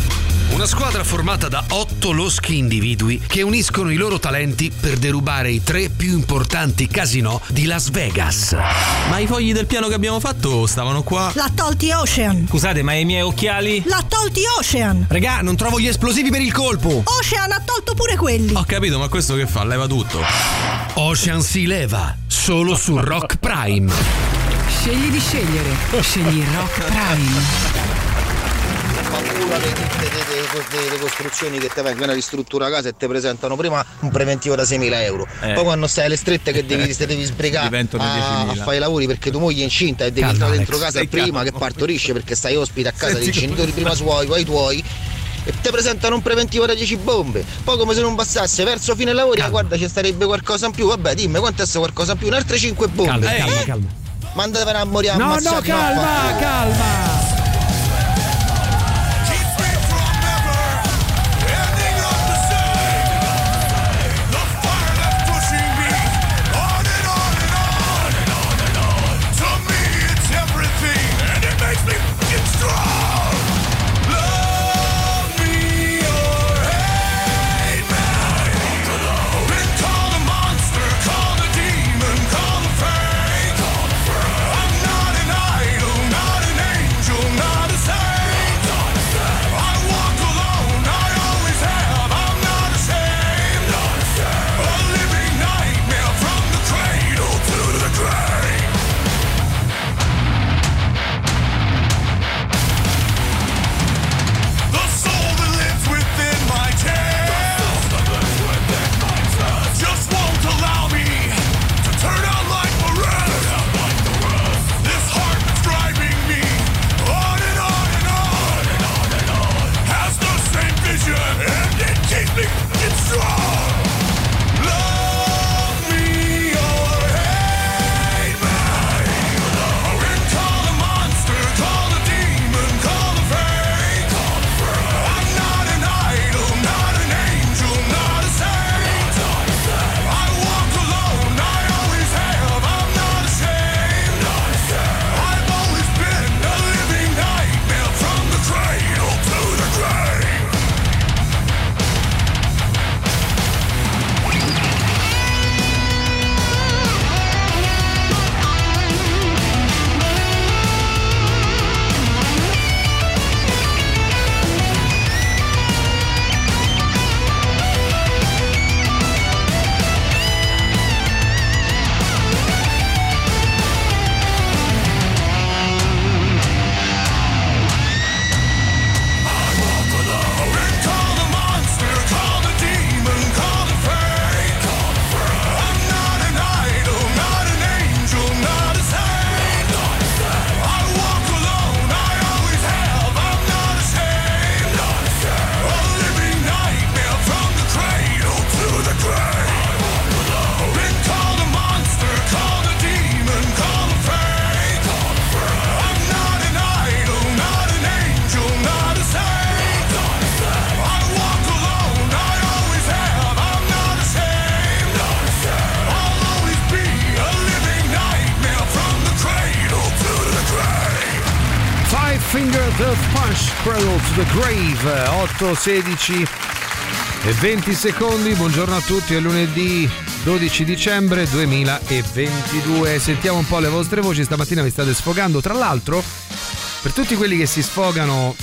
Una squadra formata da otto loschi individui che uniscono i loro talenti per derubare i tre più importanti casinò di Las Vegas. Ma i fogli del piano che abbiamo fatto stavano qua. L'ha tolti Ocean. Scusate, ma i miei occhiali? L'ha tolti Ocean. Regà, non trovo gli esplosivi per il colpo. Ocean ha tolto pure quelli. Ho capito, ma questo che fa? Leva tutto. Ocean si leva, solo su Rock Prime. Scegli di scegliere. Scegli Rock Prime. Alle ditte delle, costruzioni che ti vengono a ristrutturare la casa e ti presentano prima un preventivo da 6.000 euro. Eh. Poi quando stai alle strette che devi, te devi sbrigare a, a 10.000. fare i lavori perché tu moglie è incinta e devi Calma, entrare dentro casa prima calmo. che partorisce perché stai ospite a casa Senti dei genitori prima suoi, poi tuoi. e ti presentano un preventivo da 10 bombe. Poi come se non bastasse, verso fine lavori, ah, guarda ci starebbe qualcosa in più. Vabbè, dimmi quanto è qualcosa in più? Un'altra 5 bombe. Calma, calma, Eh? calma. Mandatevene a morire No, no, ammazzati, calma, vaffanculo. calma. Just Cradle to the Grave 8, 16 e 20 secondi. Buongiorno a tutti è lunedì 12 dicembre 2022 sentiamo un po' le vostre voci stamattina vi state sfogando. Tra l'altro per tutti quelli che si sfogano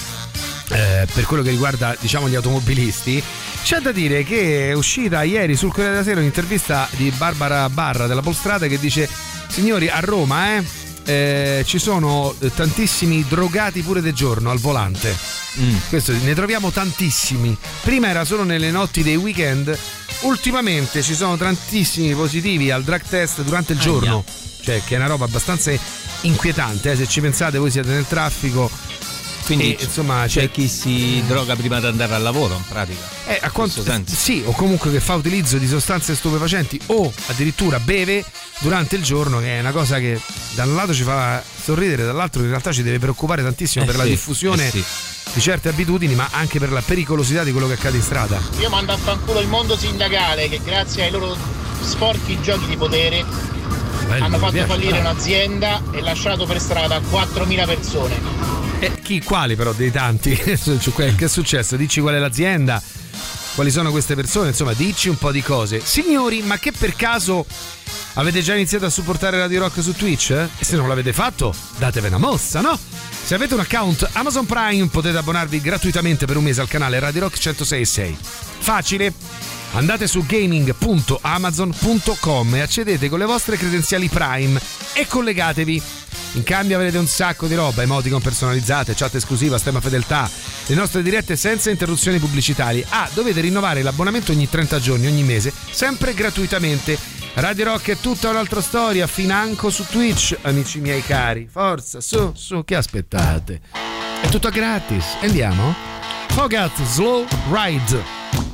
eh, per quello che riguarda diciamo gli automobilisti c'è da dire che è uscita ieri sul Corriere della Sera un'intervista di Barbara Barra della Polstrada che dice signori a Roma eh, eh, ci sono eh, tantissimi drogati pure di giorno al volante. Questo ne troviamo tantissimi. Prima era solo nelle notti dei weekend. Ultimamente ci sono tantissimi positivi al drug test durante il Ahia. giorno. Cioè che è una roba abbastanza inquietante eh, se ci pensate voi siete nel traffico Quindi e, insomma c'è chi si droga prima di andare al lavoro, in pratica. eh, a quanto, senso. sì, o comunque che fa utilizzo di sostanze stupefacenti o addirittura beve durante il giorno, che è una cosa che da un lato ci fa sorridere, dall'altro in realtà ci deve preoccupare tantissimo Eh per la sì, diffusione eh sì. di certe abitudini, ma anche per la pericolosità di quello che accade in strada. Io mando a fanculo il mondo sindacale che grazie ai loro sporchi giochi di potere Bello, hanno fatto piace, fallire un'azienda e lasciato per strada 4.000 persone. Eh, chi, quali però dei tanti? Che è successo? Dici qual è l'azienda? Quali sono queste persone? Insomma, dici un po' di cose. Signori, ma che per caso avete già iniziato a supportare Radio Rock su Twitch? E se non l'avete fatto, datevi una mossa, no? Se avete un account Amazon Prime potete abbonarvi gratuitamente per un mese al canale Radio Rock 1066. Facile. Andate su gaming.amazon.com e accedete con le vostre credenziali Prime e collegatevi. In cambio avrete un sacco di roba, emoticon personalizzate, chat esclusiva, stemma fedeltà, le nostre dirette senza interruzioni pubblicitarie. Ah, dovete rinnovare l'abbonamento ogni 30 giorni, ogni mese, sempre gratuitamente. Radio Rock è tutta un'altra storia, financo su Twitch, amici miei cari. Forza, su, su, che aspettate? È tutto gratis. Andiamo? Fogat Slow Ride.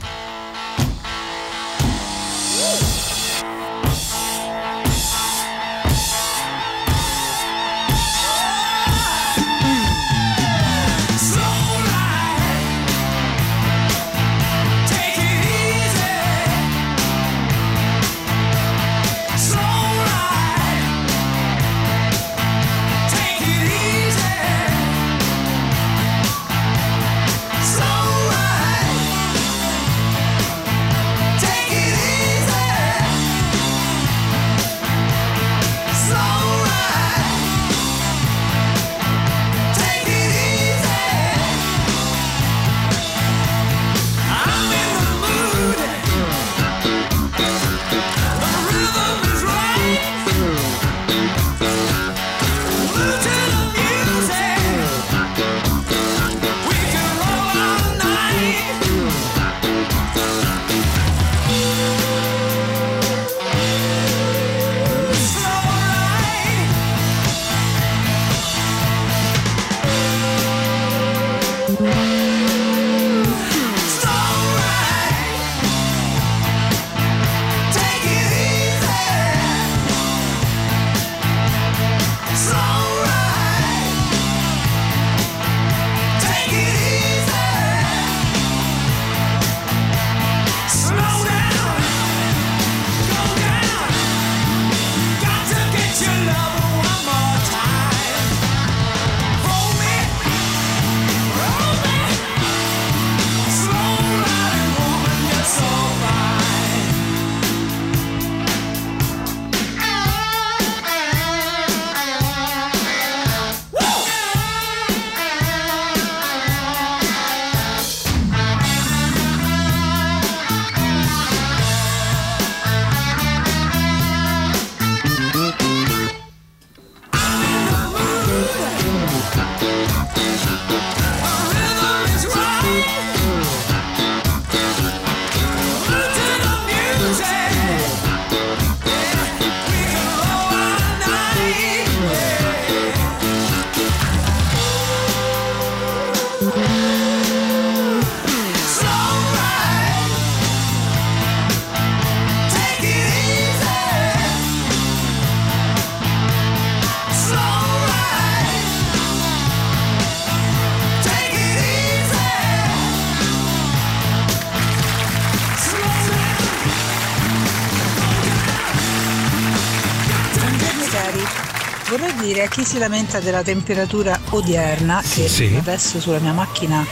Si lamenta della temperatura odierna, che Sì. adesso sulla mia macchina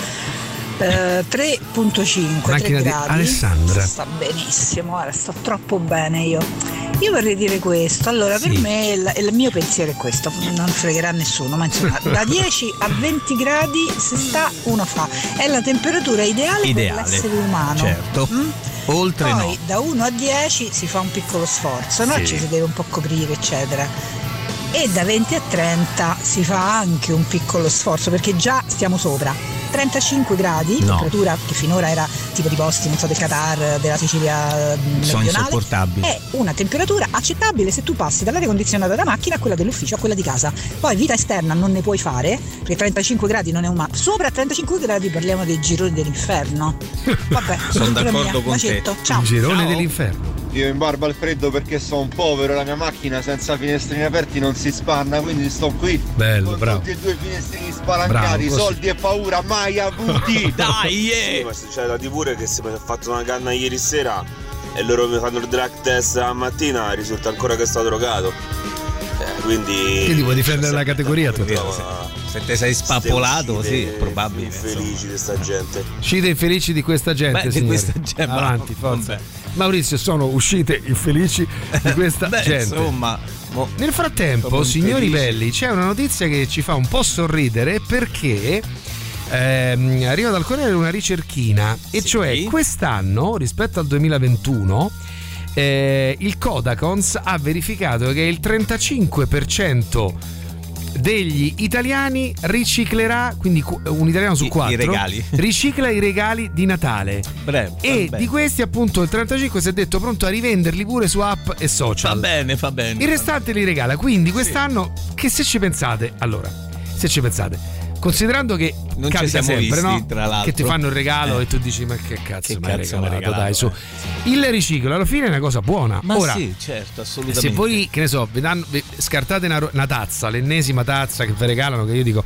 eh, 3.5 3 Macchina di gradi Alessandra. sta benissimo, guarda, sto troppo bene io. Io vorrei dire questo, allora per Sì. me il, il mio pensiero è questo, non fregherà nessuno, ma insomma da 10 a 20 gradi se sta uno fa, è la temperatura ideale, Ideale. per l'essere umano. Certo. Mm? Oltre Poi no. da 1 a 10 si fa un piccolo sforzo, no? Sì. ci si deve un po' coprire, eccetera. E da 20 a 30 si fa anche un piccolo sforzo perché già stiamo sopra. 35 gradi, No. temperatura che finora era tipo di posti, non so, del Qatar, della Sicilia eh, Sono insopportabili. È una temperatura accettabile se tu passi dall'aria condizionata da macchina a quella dell'ufficio a quella di casa. Poi vita esterna non ne puoi fare, perché 35 gradi non è un ma. Sopra 35 gradi parliamo dei gironi dell'inferno. Vabbè, Sono d'accordo mia. con te. Bacetto. Ciao. Girone Ciao. dell'inferno. Io in barba al freddo perché sono povero la mia macchina senza finestrini aperti non si spanna, quindi sto qui Bello, con bravo. tutti e due i finestrini spalancati, Bravo, soldi e paura mai avuti. Dai, Sì, ma se c'è da di pure che se mi ha fatto una canna ieri sera e loro mi fanno il drug test la mattina risulta ancora che sto drogato. Eh, quindi. Quindi vuoi difendere la categoria tu? Se te sei spappolato, sì, è probabile. Infelici di sta gente. Uscite infelici di questa gente, Beh, di signori. questa gente, Avanti, forza. vabbè. Maurizio, sono uscite infelici di questa Beh, gente. insomma, mo- Nel frattempo, signori infelici. belli, c'è una notizia che ci fa un po' sorridere perché ehm, arriva dal Corriere una ricerchina, e cioè quest'anno rispetto al 2021 eh, il Codacons ha verificato che il 35% degli italiani riciclerà, quindi qu- un italiano su I- i quattro, regali. ricicla i regali di Natale. Bravo, E va di bene. questi appunto il 35 si è detto pronto a rivenderli pure su app e social. Va bene, va bene. Il restante li regala, quindi quest'anno che se ci pensate, allora, se ci pensate, Considerando che Non ci siamo sempre, visti, no? tra l'altro. Che ti fanno il regalo Eh. e tu dici ma che cazzo Che mi hai regalato, regalato, dai su. eh. Il riciclo alla fine è una cosa buona. Ma Ora, sì, certo, assolutamente. se voi, che ne so, vi danno- vi scartate una, una tazza, l'ennesima tazza che vi regalano, che io dico,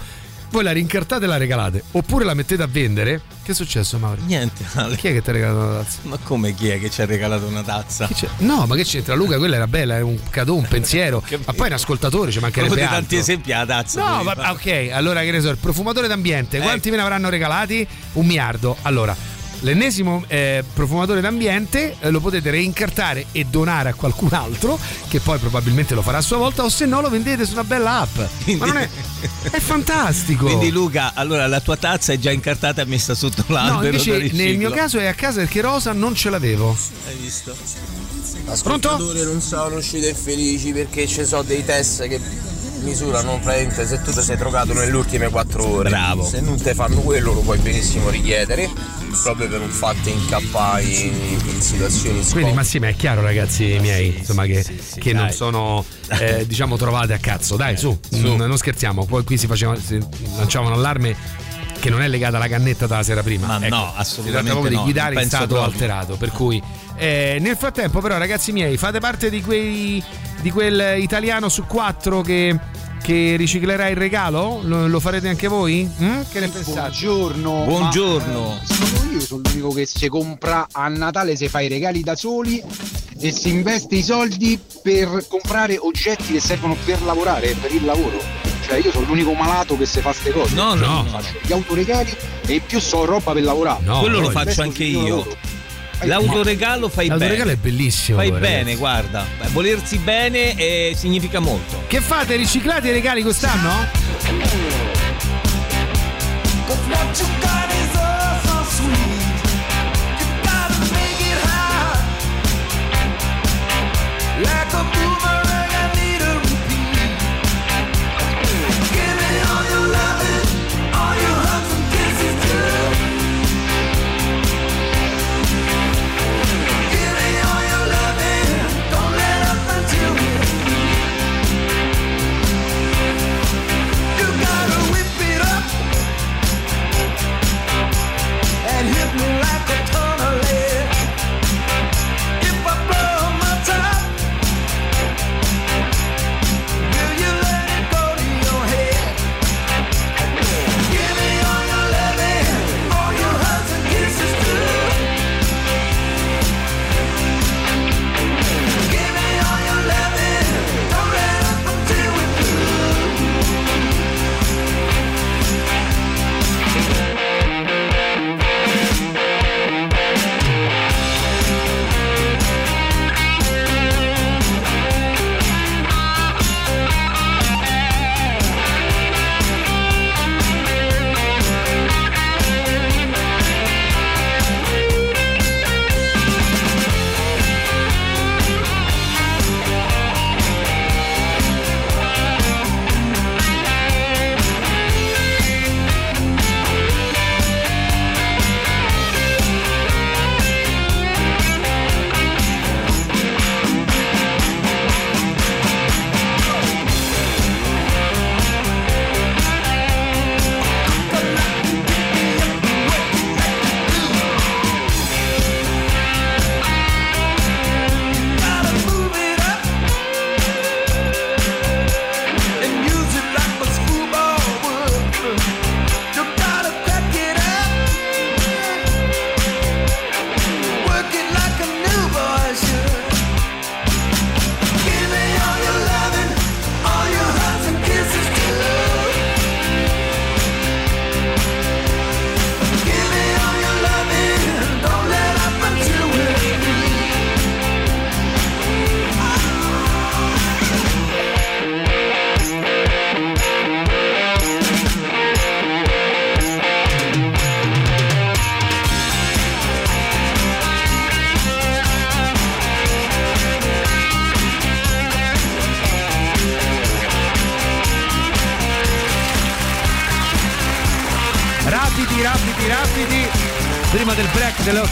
voi la rincartate e la regalate, oppure la mettete a vendere, che è successo Mauro? Niente, Ale. Chi è che ti ha regalato una tazza? Ma come chi è che ci ha regalato una tazza? No, ma che c'entra? Luca, quella era bella, è un cadeau, un pensiero. ma poi un ascoltatore ci mancherebbe altro. tanti esempi alla tazza. No, va- ok, allora che ne so, il profumatore d'ambiente, quanti me ne avranno regalati? Un miliardo. Allora, l'ennesimo eh, profumatore d'ambiente eh, lo potete reincartare e donare a qualcun altro, che poi probabilmente lo farà a sua volta, o se no lo vendete su una bella app. Ma non è. È fantastico. Quindi Luca, allora la tua tazza è già incartata e messa sotto No, l'albero invece da riciclo. nel mio caso è a casa perché rosa non ce l'avevo. Hai visto? Pronto? Ascoltatori non sono uscite felici perché ci sono dei test che misurano praticamente se tu ti sei drogato nelle ultime 4 ore. Bravo. Se non te fanno quello lo puoi benissimo richiedere proprio per un fatto incappare in, in situazioni Quindi, ma sì, ma è chiaro, ragazzi miei, insomma, che, che non sono, eh, diciamo, trovate a cazzo. Dai, su, mm, non scherziamo. Poi qui si, faceva, si lanciava un allarme che non è legata alla cannetta dalla sera prima. Ma Ecco, no, Si tratta assolutamente no, di guidare in penso stato proprio. alterato. Per cui, eh, nel frattempo, però, ragazzi miei, fate parte di quei di quel italiano su quattro che. Che riciclerà il regalo? Lo, lo farete anche voi? Mm? Che ne pensate? Buongiorno. Buongiorno. Ma, eh, sono io sono l'unico che si compra a Natale, si fa i regali da soli e si investe i soldi per comprare oggetti che servono per lavorare, per il lavoro. Cioè io sono l'unico malato che si fa ste cose. No, no. Faccio gli autoregali e in più so roba per lavorare. Quello lo faccio anche io. lavoro. L'autoregalo fai bene. L'autoregalo è bellissimo. Fai poi, bene, ragazzi. guarda. Volersi bene eh, significa molto. Che fate? Riciclate i regali quest'anno? Like a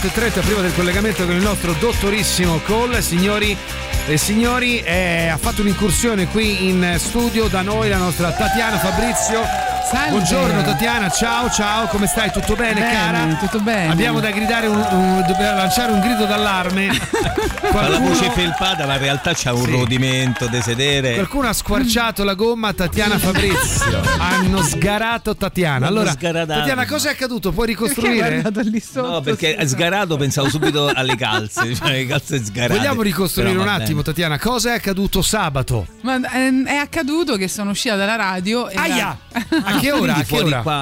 18.30 prima del collegamento con il nostro dottorissimo Cole. Signori e signori, eh, ha fatto un'incursione qui in studio da noi la nostra Tatiana Fabrizio Salve. Buongiorno Tatiana, ciao ciao, come stai? Tutto bene, Bene, cara? tutto bene. Abbiamo da gridare un, un- dobbiamo lanciare un grido d'allarme. Fa la voce felpata, ma in realtà c'ha un Sì. rodimento di sedere. Qualcuno ha squarciato la gomma a Tatiana Fabrizio. Hanno sgarato Tatiana. Allora. Tatiana, cosa è accaduto? Puoi ricostruire? No, perché è sgarato pensavo subito alle calze, cioè le calze sgarate. Vogliamo ricostruire Però un attimo, bene. Tatiana, cosa è accaduto sabato? Ma ehm, è accaduto che sono uscita dalla radio e la- Aia! A che ora? Che ora? qua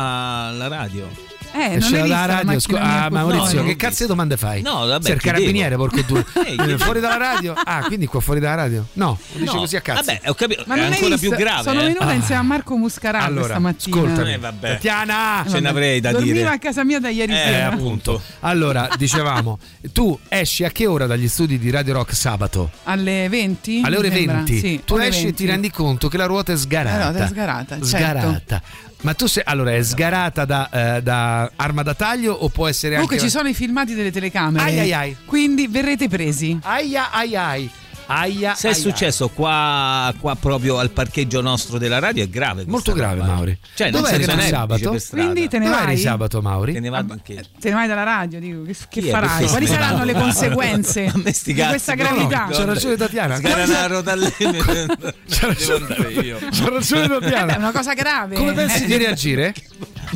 alla radio. Eh, non Esce dalla la radio, scu- ah? Maurizio, No, che cazzo di domande fai? No, vabbè, Sei carabiniere, porco due. Eh, chiedevo. fuori dalla radio? Ah, quindi qua fuori dalla radio? No, lo dice No, così a cazzo. Vabbè, ho capito, Ma è ancora più grave. Sono eh. venuta insieme a Marco Muscarà Allora, stamattina. ascoltami. Eh, vabbè. Tatiana! Ce n'avrei da Dormiva dire. a casa mia da ieri Eh, sera. appunto. Allora, dicevamo, tu esci a che ora dagli studi di Radio Rock sabato? Alle 20? Alle ore mi sembra. 20. Sì, tu esci e 20. ti rendi conto che la ruota è sgarata. La ruota è sgarata, certo. Ma tu sei. Allora, è sgarata da, eh, da arma da taglio o può essere Comunque anche. ci sono i filmati delle telecamere. Ai, ai, ai. Quindi verrete presi. Aia, ai, ai. Aia, Se è aia. successo qua, qua proprio al parcheggio nostro della radio è grave. Molto grave, roba. Mauri. Cioè, non Dove eri tu è sabato? Quindi te ne Dove eri vai? sabato, Mauri? Te ne vado anche. Te ne vai dalla radio, dico, che, che è? farai? Quali saranno va? le conseguenze di questa gravità? no, C'ha ragione Tatiana. Sgranaro dalle. C'ha ragione, Eh beh, è Tatiana. una cosa grave. Come pensi Eh, di reagire?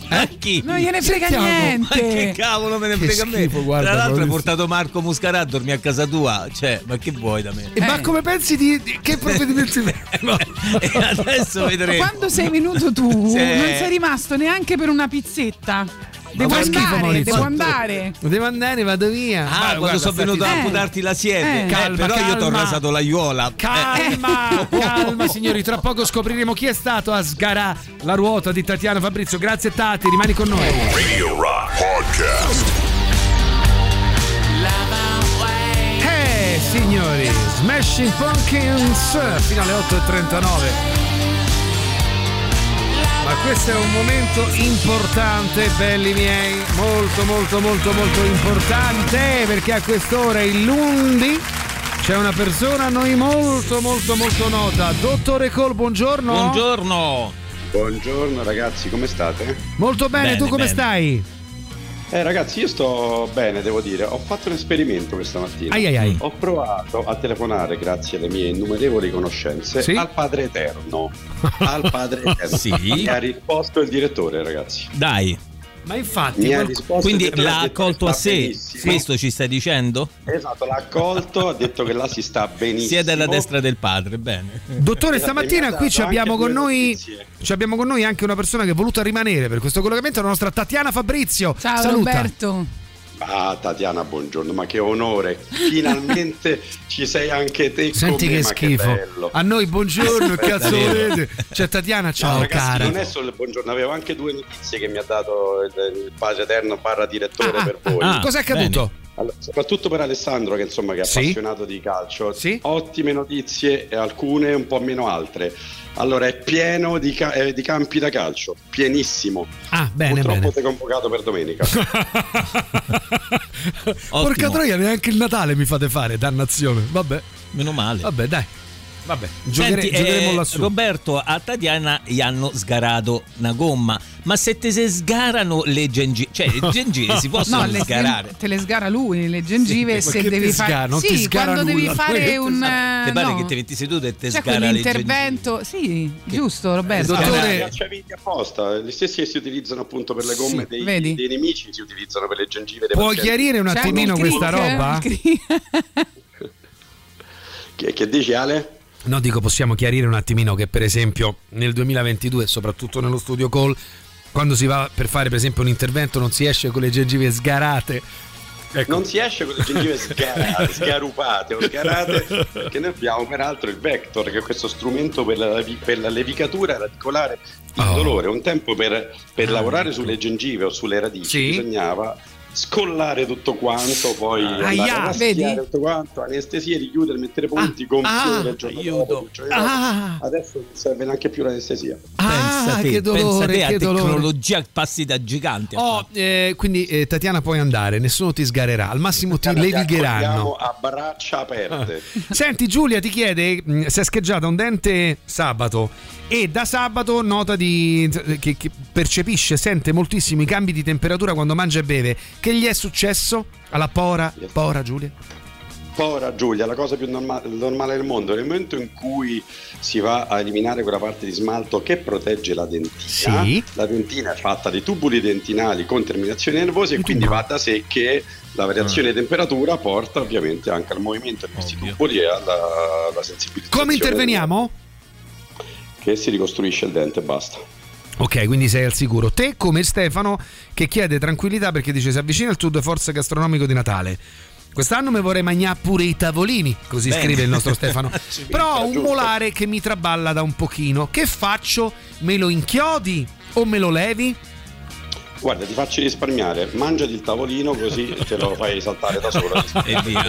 Eh, chi? Non gliene frega Sentiamo. Ma che niente. cavolo me ne Che frega a me? schifo, guarda, Tra l'altro hai portato Marco Muscarà a dormire a casa tua. Cioè, ma che vuoi da me? E Ma Eh. come pensi di, di- che provvedimenti no. E adesso vedremo. Quando sei venuto tu, Sì. non sei rimasto neanche per una pizzetta. Devo schifo, andare, Maurizio. devo andare. Devo andare, vado via. Ah, Ma quando guarda, sono venuto a Eh. amputarti la siepe. Eh. Calma, però io ti ho calma. rasato l'aiuola. Eh, Calma, calma signori, tra poco scopriremo chi è stato a sgarà la ruota di Tatiana Fabrizio. Grazie Tati, rimani con noi. Radio Rock Podcast. Eh signori, Smashing Pumpkins fino alle 8.39. Ma questo è un momento importante, belli miei, molto molto molto molto importante perché a quest'ora in Lundi c'è una persona a noi molto molto molto nota. Dottore Cole, buongiorno. Buongiorno. Buongiorno ragazzi, come state? Molto bene, Bene, tu come bene. stai? Eh ragazzi, io sto bene, devo dire. Ho fatto un esperimento questa mattina. Ai ai ai. Ho provato a telefonare, grazie alle mie innumerevoli conoscenze, Sì? al Padre Eterno. Al Padre Eterno. Sì? Mi ha risposto il direttore, ragazzi. Dai. Ma infatti, Mi ha qual- risposto Quindi l'ha accolto a sé. benissimo. Questo ci stai dicendo? Esatto, l'ha accolto, ha detto che là si sta benissimo. Sia dalla destra del padre, bene. Dottore, Esatto, stamattina qui ci abbiamo noi ci abbiamo con noi anche una persona che è voluta rimanere per questo collegamento, la nostra Tatiana Fabrizio. Ciao Saluta. Roberto. Ah, Tatiana, buongiorno, ma che onore! Finalmente ci sei anche te. Senti con me, che ma schifo. bello. A noi buongiorno, che cazzo volete? C'è Tatiana, ciao No, ragazzi, cara. non è solo il buongiorno, avevo anche due notizie che mi ha dato il, il padre eterno barra direttore Ah, per voi. ah, Cos'è accaduto? Allora, soprattutto per Alessandro, che insomma che è Sì. appassionato di calcio, Sì. ottime notizie, e alcune un po' meno altre. Allora, è pieno di, ca- eh, di campi da calcio, pienissimo. Ah, bene, Purtroppo bene. sei convocato per domenica. Porca troia, neanche il Natale mi fate fare, dannazione. Vabbè, Meno male. vabbè, dai. Vabbè, giocere- Senti, giocheremo eh, lassù. Roberto, a Tatiana gli hanno sgarato una gomma. Ma se te se sgarano le gengive, cioè le gengive si possono No, sgarare. te le sgara lui le gengive Sì, se che devi fare? Non sì, ti sgara quando devi fare un eh, Ti pare no. che ti metti seduto e te C'è sgara le gengive? quell'intervento, sì, giusto Roberto. Dottore- Eh, Ghiacciaviti apposta, gli stessi che si utilizzano appunto per le gomme Sì, dei, vedi? dei nemici si utilizzano per le gengive dei Puoi pazienti. chiarire un attimino questa roba? crick. Che, che dici Ale? No, dico, possiamo chiarire un attimino che per esempio nel 2022, soprattutto nello studio call, quando si va per fare per esempio un intervento non si esce con le gengive sgarate. Ecco. Non si esce con le gengive sgarate, sgarupate o sgarate, perché noi abbiamo peraltro il Vector, che è questo strumento per la, per la levicatura radicolare Oh. indolore. Un tempo per, per lavorare sulle gengive o sulle radici Sì. bisognava scollare tutto quanto, poi a raschiare vedi? tutto quanto, anestesia, richiudere, mettere punti, gonfiore, ah, il giorno dopo, cioè, Ah. adesso non serve neanche più l'anestesia. pensa Ah, te, che dolore, a che dolore. tecnologia passi da gigante. Oh, eh, quindi eh, Tatiana puoi andare, nessuno ti sgarerà, al massimo ti Andiamo levigheranno. a braccia aperte. Senti, Giulia ti chiede: mh, si è scheggiata un dente sabato e da sabato nota di, che, che percepisce, sente moltissimo i cambi di temperatura quando mangia e beve. Che gli è successo alla pora? Pora, Giulia? Pora Giulia, la cosa più norma- normale del mondo, nel momento in cui si va a eliminare quella parte di smalto che protegge la dentina, Sì. la dentina è fatta di tubuli dentinali con terminazioni nervose e quindi va da sé che la variazione di temperatura porta ovviamente anche al movimento di questi tubuli e alla, alla sensibilizzazione. Come interveniamo? Che si ricostruisce il dente e basta. Ok, quindi sei al sicuro. Te, come Stefano, che chiede tranquillità perché dice: Si avvicina il tour de force gastronomico di Natale. Quest'anno mi vorrei mangiare pure i tavolini, così Bene. scrive il nostro Stefano. Però ho un giusto. molare che mi traballa da un pochino. Che faccio? Me lo inchiodi o me lo levi? Guarda, ti faccio risparmiare, mangiati il tavolino così te lo fai saltare da solo. E via.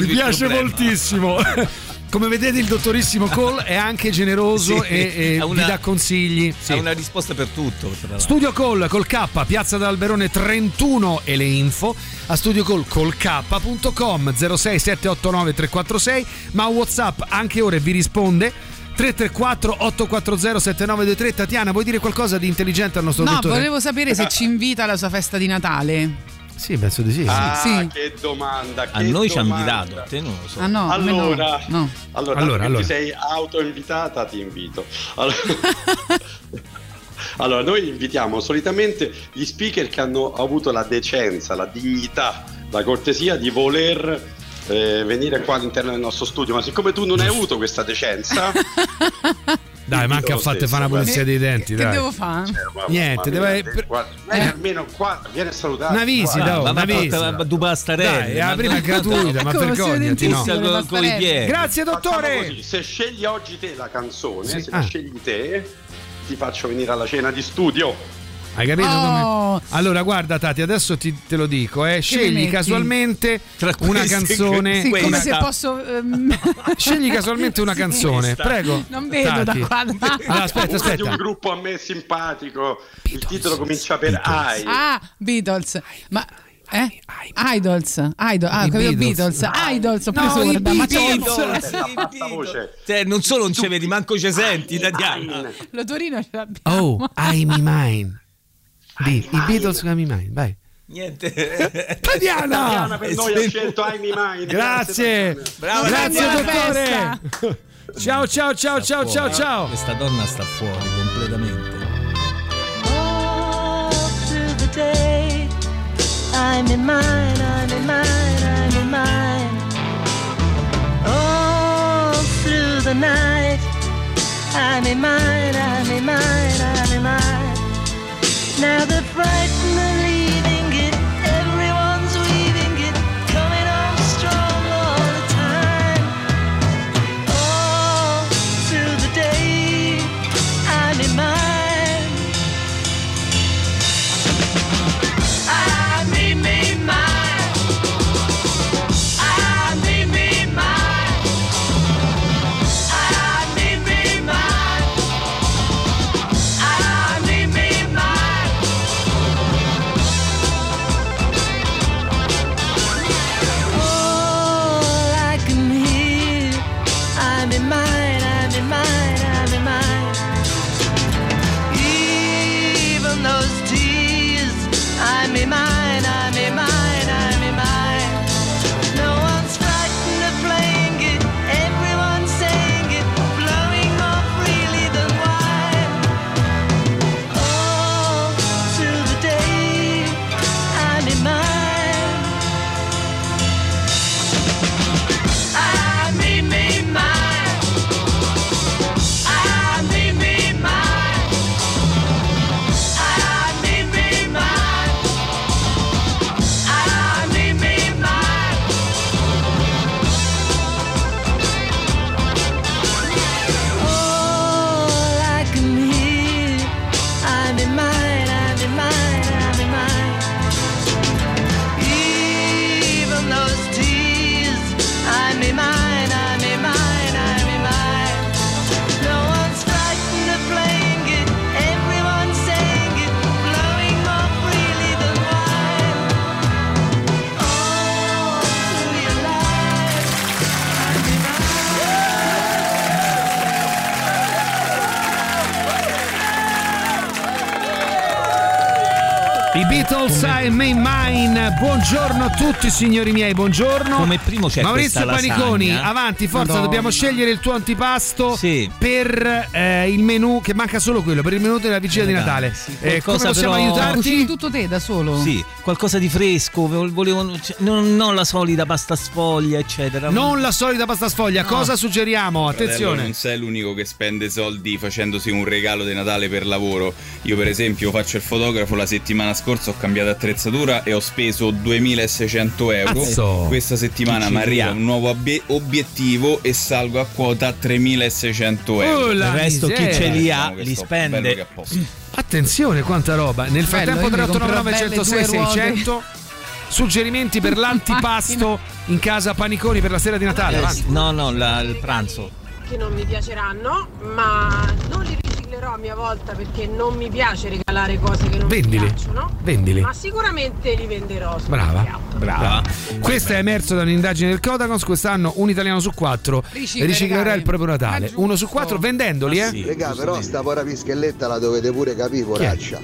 Mi piace moltissimo. Come vedete, il dottorissimo Cole è anche generoso Sì, e, e una- vi dà consigli. Sì. Ha una risposta per tutto. Studio Call col K, Piazza d'Alberone 31 e le info a studiocall col K.com 06789 346 ma Whatsapp anche ora vi risponde 334 840 7923 Tatiana vuoi dire qualcosa di intelligente al nostro No, dottore? volevo sapere se ci invita alla sua festa di Natale. Sì, penso di sì. Ah, Sì. che domanda! A che noi ci ha invitato, a te non lo so. Ah no, a me no. Allora, No. allora, Allora, allora. ti sei autoinvitata, ti invito. Allora, allora, noi invitiamo solitamente gli speaker che hanno avuto la decenza, la dignità, la cortesia di voler eh, venire qua all'interno del nostro studio, ma siccome tu non hai avuto questa decenza, Dai, manca a fatte fare una pulizia dei denti, Che dai. devo fare? ma- Niente, mamma deve- mia, per- vieni almeno qua, vieni a salutare. Una visita, oh, ma una visita. la- due pastarelle. Dai, la ma prima è gratuita, ma vergognati, no. Con, con i piedi. Grazie dottore. così, se scegli oggi te la canzone, Sì. se Ah. la scegli te, ti faccio venire alla cena di studio. Hai capito Oh. come? Allora, guarda, Tati, adesso ti- te lo dico, eh. mi Scegli casualmente Tra una canzone. Sì, come se posso. ehm, Scegli casualmente una Sì. canzone, prego. Non vedo Tati. da qua. Allora, aspetta, aspetta. un gruppo a me simpatico. Il titolo comincia per I. Ah, Beatles. Ma. Eh? Idols. Idol. Ah, Beatles. Beatles. Idols. Ho No, preso i sorda, ma Beatles. voce. Cioè, non solo non ci vedi, manco ci senti, Tatiana. L'odorino ce l'abbiamo. Oh, I'm mine. Di, I Beatles I'm mine, vai. Niente. Tatiana! Tatiana per noi ha scelto I Me Mine. Grazie. Brava, Grazie, dottore. Ciao, ciao, ciao, ciao, ciao, ciao. Questa donna sta fuori completamente. All through the day, I'm in mine, I'm in mine, I'm in mine. All through the night, I'm in mine, I'm in mine, I'm in mine. Now the frightened Beatles I May Mine. Buongiorno a tutti signori miei, buongiorno. Come primo c'è Maurizio Paniconi, lasagna. avanti, forza, Madonna. dobbiamo scegliere il tuo antipasto Sì. per eh, il menù che manca solo quello, per il menù della vigilia di Natale. Eh, come possiamo però- aiutarti? Cucini tutto te da solo? Sì, qualcosa di fresco, vo- volevo, cioè, non, non la solita pasta sfoglia, eccetera. Non la solita pasta sfoglia, cosa suggeriamo? Fratello, Attenzione. non sei l'unico che spende soldi facendosi un regalo di Natale per lavoro. Io, per esempio, faccio il fotografo. La settimana scorsa ho cambiato attrezzatura e ho speso 2600 euro. Cazzo! Questa settimana Chi mi arriva un nuovo abie- obiettivo e salgo a quota 3600 euro. Oh, Il resto chi miseria. ce li ha Diciamo li spende. Attenzione, quanta roba. Nel frattempo io mi 389 comprerò 106 belle due 600 suggerimenti per l'antipasto in casa Paniconi per la sera di Natale. Eh, avanti. no, no, la- il pranzo. che non mi piaceranno, ma non li riciclerò a mia volta perché non mi piace regalare cose che non Vendili. mi piacciono. Vendili. Ma sicuramente li venderò. Brava, brava. Questo è emerso da un'indagine del Codacons. Quest'anno un italiano su quattro riciclerà regali. il proprio Natale. Uno su quattro vendendoli, eh? Regà, però sta pora pischelletta la dovete pure capire, poraccia.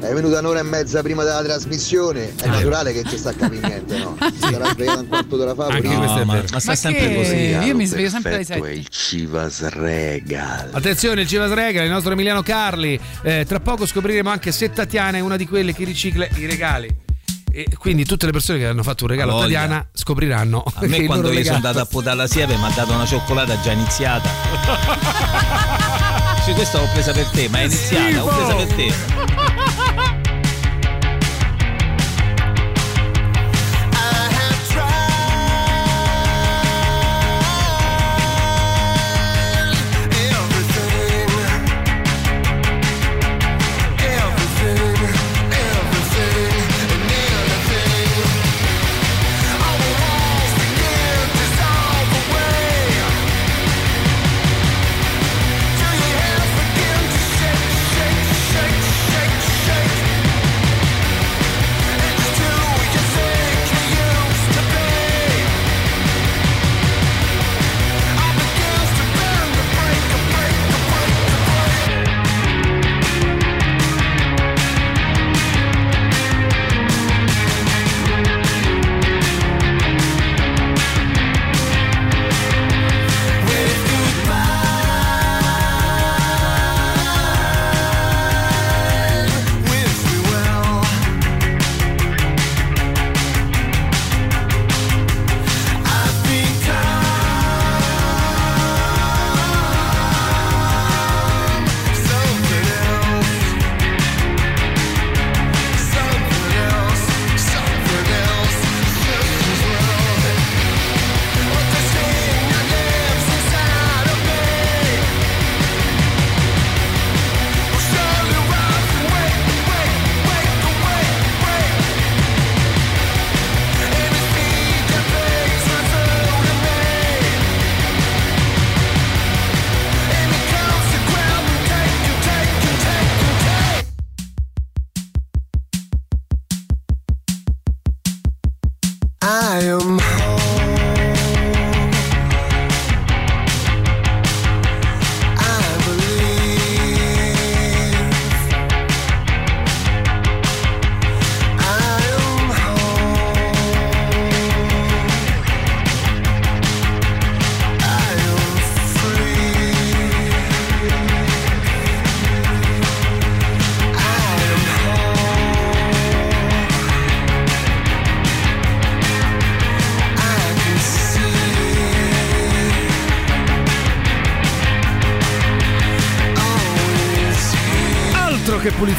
È venuta un'ora e mezza prima della trasmissione, è naturale che ci sta a capire niente, no? Si sarà svegliato un quarto d'ora fa. Anche è ma- ma sta sempre che- così. Io mi sveglio sempre alle Perfetto 7. è il Chivas Regal. Attenzione, il Civas Regal, il nostro Emiliano Carli. Eh, tra poco scopriremo anche se Tatiana è una di quelle che ricicla i regali. E quindi tutte le persone che hanno fatto un regalo a. Tatiana scopriranno A me quando io sono regalo- andato a potare la siepe mi ha dato una cioccolata già iniziata. Cioè, questa l'ho presa per te, ma è iniziata, l'ho presa per te.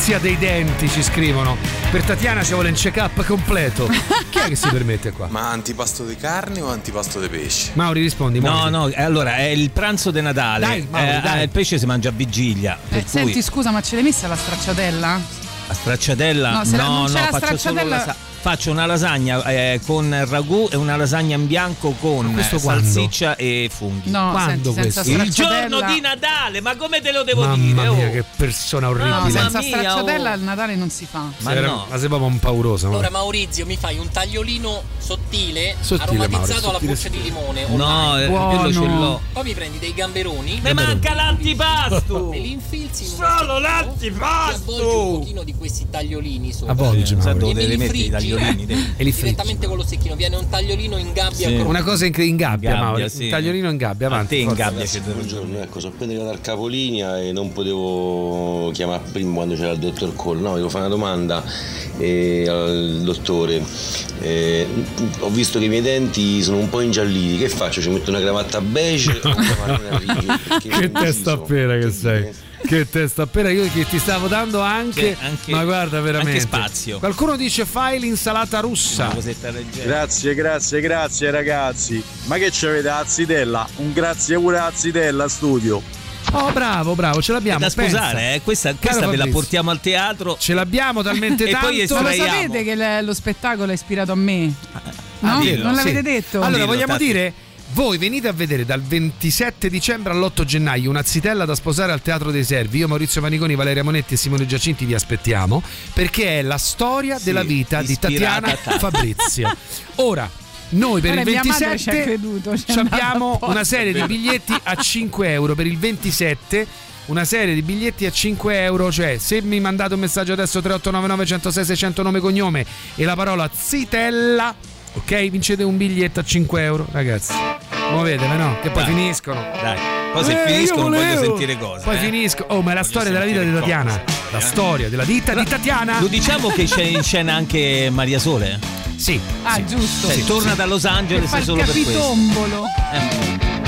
Pulizia dei denti, ci scrivono. Per Tatiana ci vuole un check-up completo. Chi è che si permette qua? Ma antipasto di carne o antipasto di pesce? Mauri rispondi. No, Mauri. no, eh, allora è il pranzo di Natale. Dai, Mauri, Eh, dai. ah, il pesce si mangia a vigilia. Per Eh, cui senti, scusa, ma ce l'hai messa la stracciatella? la stracciatella? No, se la- non c'è la faccio solo stracciatella- la sa- faccio una lasagna eh, con ragù e una lasagna in bianco con eh, salsiccia e funghi. No, Quando senti, senza questo? Il giorno di Natale, ma come te lo devo Mamma dire? mia, oh? che persona No, orribile. senza mia, stracciatella oh. il Natale non si fa. Ma Era- no. Ma sei proprio un pauroso. ma- Allora Maurizio mi fai un tagliolino sottile, Sottile, aromatizzato Mauro, alla sottile, buccia di limone No, eh, Buono. quello ce l'ho. Poi mi prendi dei gamberoni Mi manca l'antipasto! e li infilzi in un Solo Ti l'antipasto! avvolgi un pochino di questi tagliolini sopra. Avvolgi, e Mauro. me li le metti i friggi tagliolini? E li direttamente con lo stecchino. Viene un tagliolino in gabbia Sì. con Una cosa in, in gabbia, In gabbia, Mauro. sì. Un tagliolino in gabbia, A te avanti. in forza. gabbia da Buongiorno, ecco, sono appena arrivato al capolinea e non potevo chiamare prima quando c'era il dottor Cole, no, devo fare una domanda eh, al dottore. Eh, ho visto che i miei denti sono un po' ingialliti, che faccio? Ci metto una cravatta beige o una marrone a Che testa appena che sei. Che testa appena io che ti stavo dando anche, Sì, anche- ma guarda veramente anche spazio. Qualcuno dice fai l'insalata russa. Grazie, grazie, grazie ragazzi. Ma che c'avete la zitella? Un grazie pure alla zitella studio. Oh, bravo, bravo, ce È l'abbiamo. da pensa. sposare, eh? Questa, questa ve la portiamo al teatro. Ce l'abbiamo talmente E tanto. poi Non lo estraiamo. sapete che lo spettacolo è ispirato a me? Ah, No? dillo, non l'avete sì. detto? Allora, Dillo, vogliamo Tati. dire voi venite a vedere dal 27 dicembre all'8 gennaio una zitella da sposare al Teatro dei Servi. Io, Maurizio Paniconi, Valeria Monetti e Simone Giacinti vi aspettiamo perché è la storia Sì, della vita di Tatiana. Fabrizia. Ora, noi per Guarda, il mia madre ci ha 27 creduto, ci andata abbiamo una serie di biglietti a 5 euro per il 27 una serie di biglietti a 5 euro cioè se mi mandate un messaggio adesso 3899 106 600 nome e cognome e la parola zitella ok vincete un biglietto a 5 euro ragazzi muovetevi no che poi Dai. finiscono Dai, poi se Eh, finiscono io voglio sentire cose. poi eh. finisco oh ma è la Voglio storia della vita di Tatiana cose, la eh. storia della vita di Tatiana Lo diciamo che c'è in scena anche Maria Sole? sì Ah, giusto. Cioè, torna da Los Angeles solo per questo. capitombolo. Eh.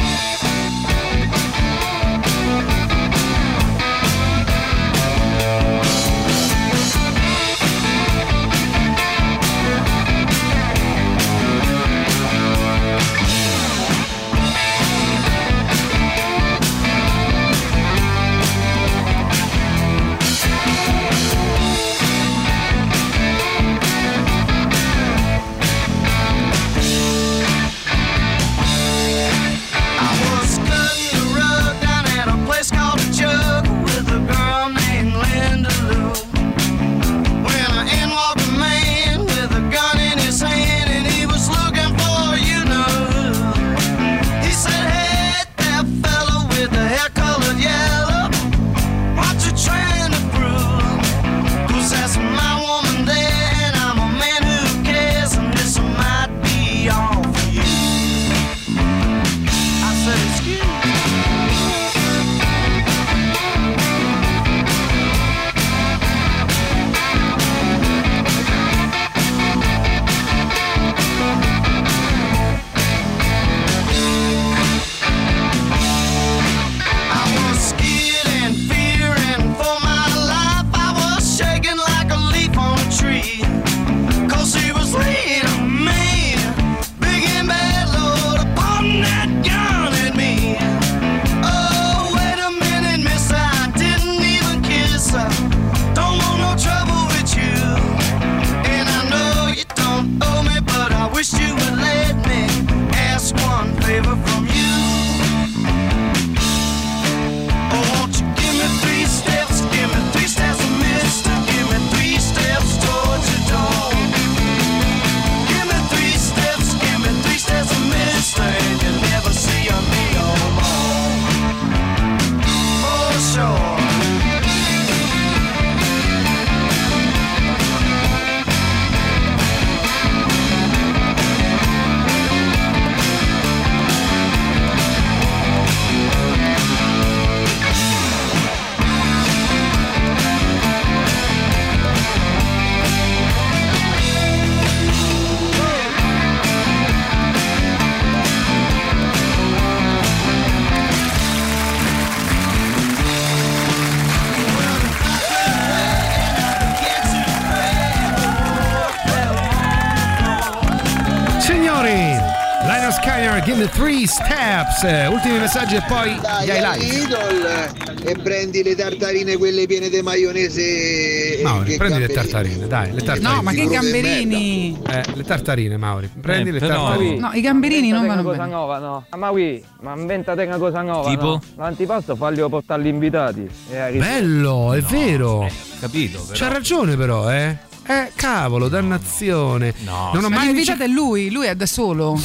Eh, Ultimi messaggi e poi Dai, gli highlight. e prendi le tartarine quelle piene di maionese. Mauri, che prendi le tartarine, dai, le tartarine. No, ma che gamberini? Eh, le tartarine, Mauri. Prendi Eh, le tartarine. No, i gamberini non vanno una cosa bene. nuova, no? Ma qui, ma inventate una cosa nuova, Tipo? no? L'antipasto faglielo portare agli invitati. E. Bello, è vero. Capito? Però. C'ha ragione però, eh. Eh, cavolo, dannazione. No. Non ho Ma mai l'invitato è lui, lui è da solo.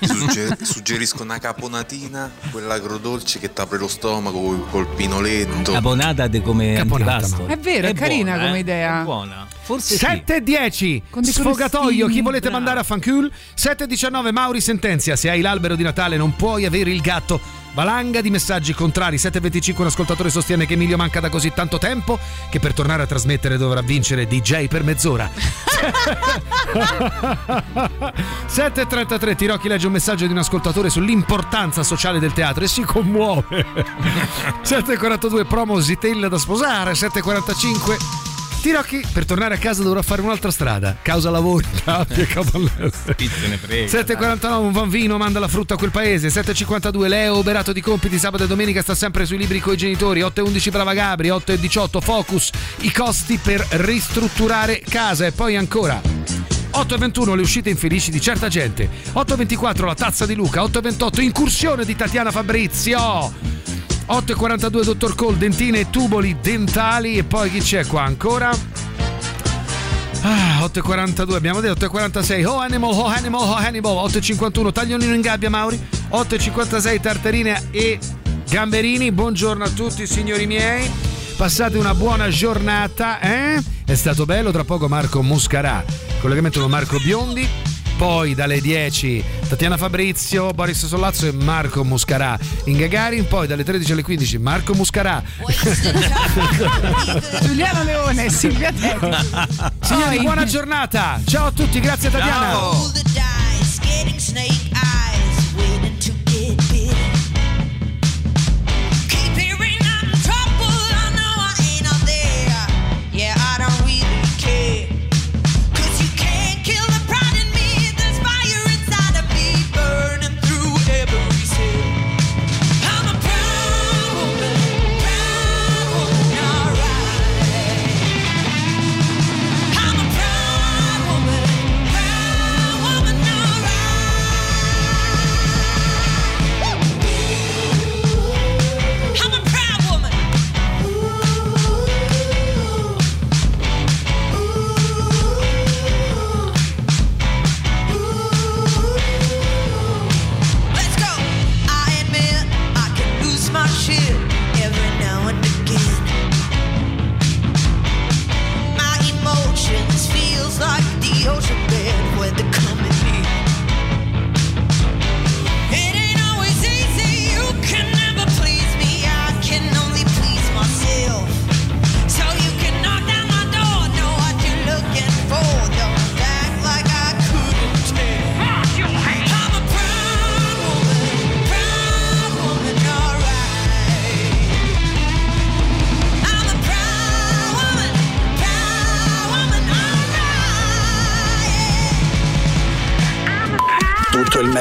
Sugge- suggerisco una caponatina, quella agrodolce che t'apre lo stomaco col, pinoletto. Caponata de come Caponata, antipasto. È vero, è, carina buona, come eh? idea. È buona. Forse sì. 7 e 10 Con dei sfogatoio. Chi volete bravo. mandare a fancul 7 e 19 Mauri sentenzia. Se hai l'albero di Natale non puoi avere il gatto. Valanga di messaggi contrari. 7 e 25 un ascoltatore sostiene che Emilio manca da così tanto tempo che per tornare a trasmettere dovrà vincere DJ per mezz'ora. 7 e 33 Tirocchi legge un messaggio di un ascoltatore sull'importanza sociale del teatro e si commuove. 7 e 42 promo Zitel da sposare. 7 e 45 Tirocchi per tornare a casa dovrà fare un'altra strada, causa lavori, gabbie, capannelle. Chi se ne frega. 7.49 un bambino manda la frutta a quel paese. 7.52 Leo operato di compiti sabato e domenica sta sempre sui libri coi genitori. 8.11 Brava Gabri. 8.18 Focus i costi per ristrutturare casa. E poi ancora 8.21 le uscite infelici di certa gente. 8.24 la tazza di Luca. 8.28 incursione di Tatiana Fabrizio 8.42 Dottor Cole dentine e tuboli dentali. E poi chi c'è qua ancora? Ah, 8.42 abbiamo detto 8.46 Oh Animal, Oh Animal, Oh Animal. 8.51 taglionino in gabbia Mauri. 8.56 tartarine e gamberini. Buongiorno a tutti signori miei. Passate una buona giornata eh? È stato bello tra poco Marco Muscarà. Collegamento con Marco Biondi poi dalle 10 Tatiana Fabrizio, Boris Sollazzo e Marco Muscarà in Gagarin, poi dalle 13 alle 15 Marco Muscarà. Giuliano Leone Silvia Teti. Signori, buona giornata. Ciao a tutti, grazie Tatiana. Roll